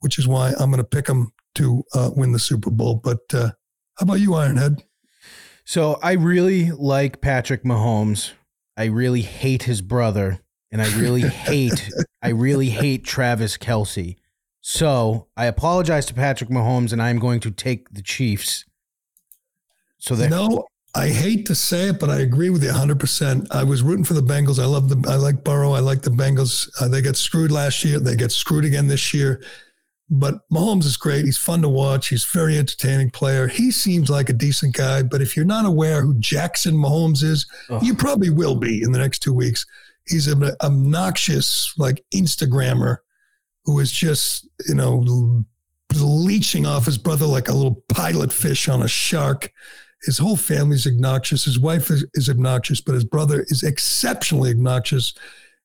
which is why I'm going to pick them to uh, win the Super Bowl. But uh, how about you, Ironhead? So I really like Patrick Mahomes. I really hate his brother, and I really hate, I really hate Travis Kelce. So I apologize to Patrick Mahomes, and I'm going to take the Chiefs. So that no, I hate to say it, but I agree with you 100%. I was rooting for the Bengals. I love the, I like Burrow. I like the Bengals. Uh, they got screwed last year. They get screwed again this year. But Mahomes is great. He's fun to watch. He's a very entertaining player. He seems like a decent guy. But if you're not aware who Jackson Mahomes is, oh. you probably will be in the next two weeks. He's an obnoxious, like Instagrammer who is just, you know, leeching off his brother like a little pilot fish on a shark his whole family's obnoxious. His wife is, is obnoxious, but his brother is exceptionally obnoxious,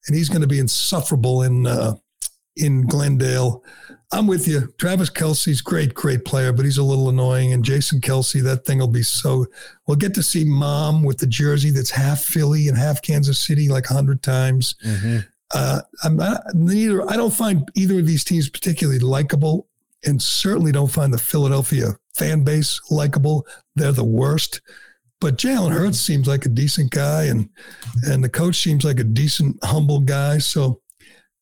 and he's going to be insufferable in uh, in Glendale. I'm with you. Travis Kelce's great, great player, but he's a little annoying. And Jason Kelce, that thing will be so. We'll get to see mom with the jersey that's half Philly and half Kansas City like a hundred times. Mm-hmm. Uh, I'm not, neither. I don't find either of these teams particularly likable, and certainly don't find the Philadelphia fan base likable. They're the worst. But Jalen Hurts seems like a decent guy, and and the coach seems like a decent, humble guy. So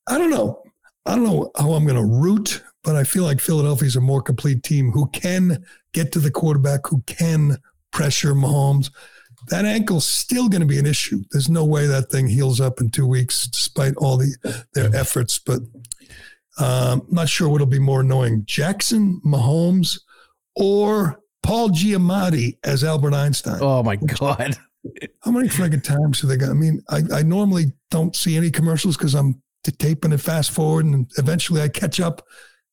I don't know. I don't know how I'm going to root, but I feel like Philadelphia's a more complete team who can get to the quarterback, who can pressure Mahomes. That ankle's still going to be an issue. There's no way that thing heals up in two weeks, despite all the their efforts. But um, not sure what'll be more annoying: Jackson, Mahomes, or Paul Giamatti as Albert Einstein. Oh my God. How many friggin' times have they got? I mean, I, I normally don't see any commercials because I'm taping it fast forward, and eventually I catch up.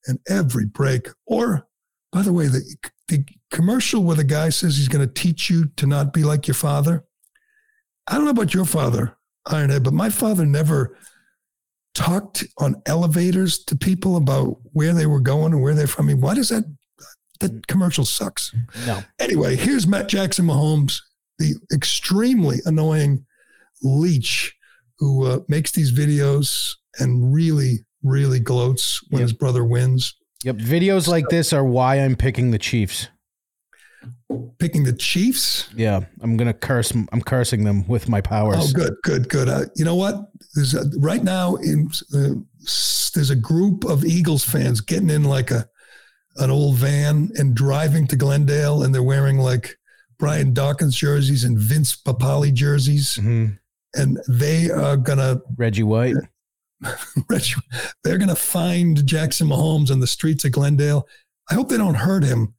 And every break, or by the way, the the commercial where the guy says he's going to teach you to not be like your father. I don't know about your father, Ironhead, but my father never talked on elevators to people about where they were going and where they're from. I mean, why does that that commercial sucks? No. Anyway, here's Matt Jackson Mahomes, the extremely annoying leech who uh, makes these videos and really, really gloats when Yep. his brother wins. Yep. Videos like this are why I'm picking the Chiefs. Picking the Chiefs. Yeah, I'm gonna curse. I'm cursing them with my powers. Oh, good, good, good. Uh, you know what? There's a, right now in uh, there's a group of Eagles fans getting in like a an old van and driving to Glendale, and they're wearing like Brian Dawkins jerseys and Vince Papale jerseys, Mhm. and they are gonna Reggie White. Reggie, they're gonna find Jackson Mahomes on the streets of Glendale. I hope they don't hurt him,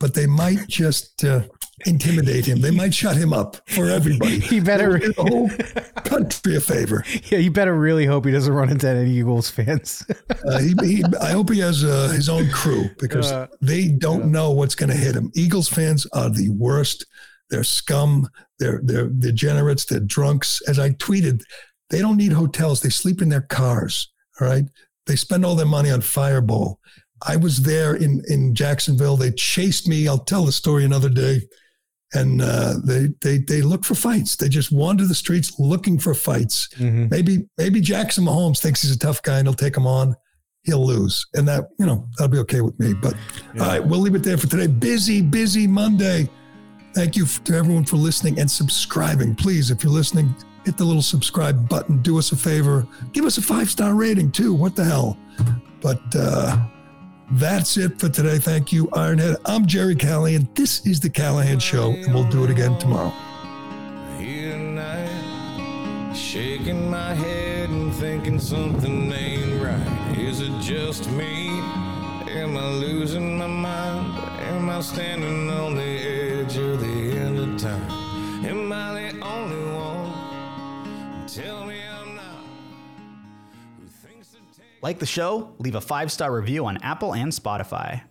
but they might just uh, intimidate him. They might shut him up for everybody. He better. The whole country a favor. Yeah, you better really hope he doesn't run into any Eagles fans. Uh, he, he, I hope he has uh, his own crew because Uh, they don't know what's going to hit him. Eagles fans are the worst. They're scum. They're they're degenerates. They're drunks. As I tweeted, they don't need hotels. They sleep in their cars. All right. They spend all their money on Fireball. I was there in in Jacksonville. They chased me. I'll tell the story another day. And uh, they they they look for fights. They just wander the streets looking for fights. Mhm. Maybe maybe Jackson Mahomes thinks he's a tough guy and he'll take him on. He'll lose, and that you know that'll be okay with me. But all right, we'll leave it there for today. Busy, busy Monday. Thank you to everyone for listening and subscribing. Please, if you're listening, hit the little subscribe button. Do us a favor. Give us a five star rating too. What the hell? But uh, that's it for today. Thank you, Ironhead. I'm Gerry Callahan. This is the Callahan Show, and we'll do it again tomorrow. here tonight, shaking my head and thinking something ain't right. Is it just me? Am I losing my mind? Am I standing on the Like the show? Leave a five star review on Apple and Spotify.